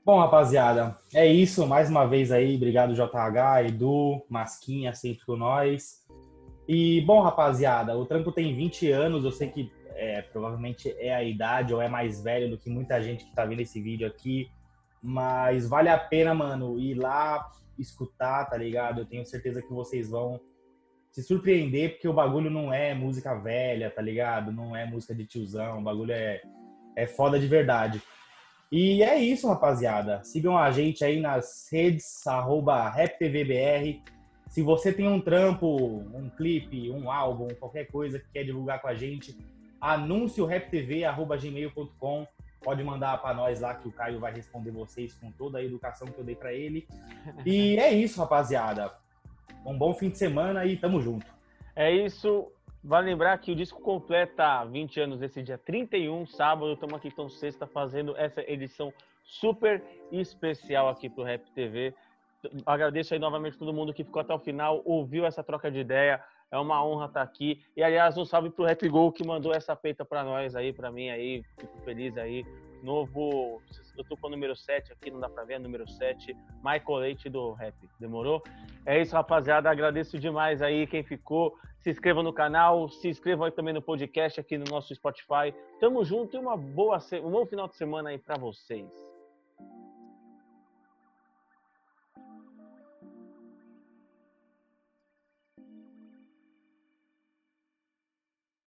Bom, rapaziada, é isso. Mais uma vez aí, obrigado JH, Edu, Masquinha sempre com nós. E, bom, rapaziada, o trampo tem 20 anos, eu sei que é, provavelmente é a idade ou é mais velho do que muita gente que tá vendo esse vídeo aqui. Mas vale a pena, mano, ir lá escutar, tá ligado? Eu tenho certeza que vocês vão se surpreender, porque o bagulho não é música velha, tá ligado? Não é música de tiozão, o bagulho é, é foda de verdade. E é isso, rapaziada. Sigam a gente aí nas redes, arroba RapTVBR. Se você tem um trampo, um clipe, um álbum, qualquer coisa que quer divulgar com a gente, anuncioraptv@gmail.com. Pode mandar para nós lá que o Caio vai responder vocês com toda a educação que eu dei para ele. E é isso, rapaziada. Um bom fim de semana e tamo junto. É isso. Vale lembrar que o disco completa 20 anos esse dia 31, sábado. Estamos aqui então sexta fazendo essa edição super especial aqui pro Rap TV. Agradeço aí novamente todo mundo que ficou até o final, ouviu essa troca de ideia. É uma honra estar aqui. E aliás, um salve pro Rap Gol que mandou essa peita para nós aí, para mim aí. Fico feliz aí. Novo, eu tô com o número 7 aqui, não dá para ver, é número 7, Michael Leite do Rap. Demorou? É isso, rapaziada. Agradeço demais aí quem ficou. Se inscreva no canal, se inscrevam aí também no podcast aqui no nosso Spotify. Tamo junto e uma boa, um bom final de semana aí para vocês.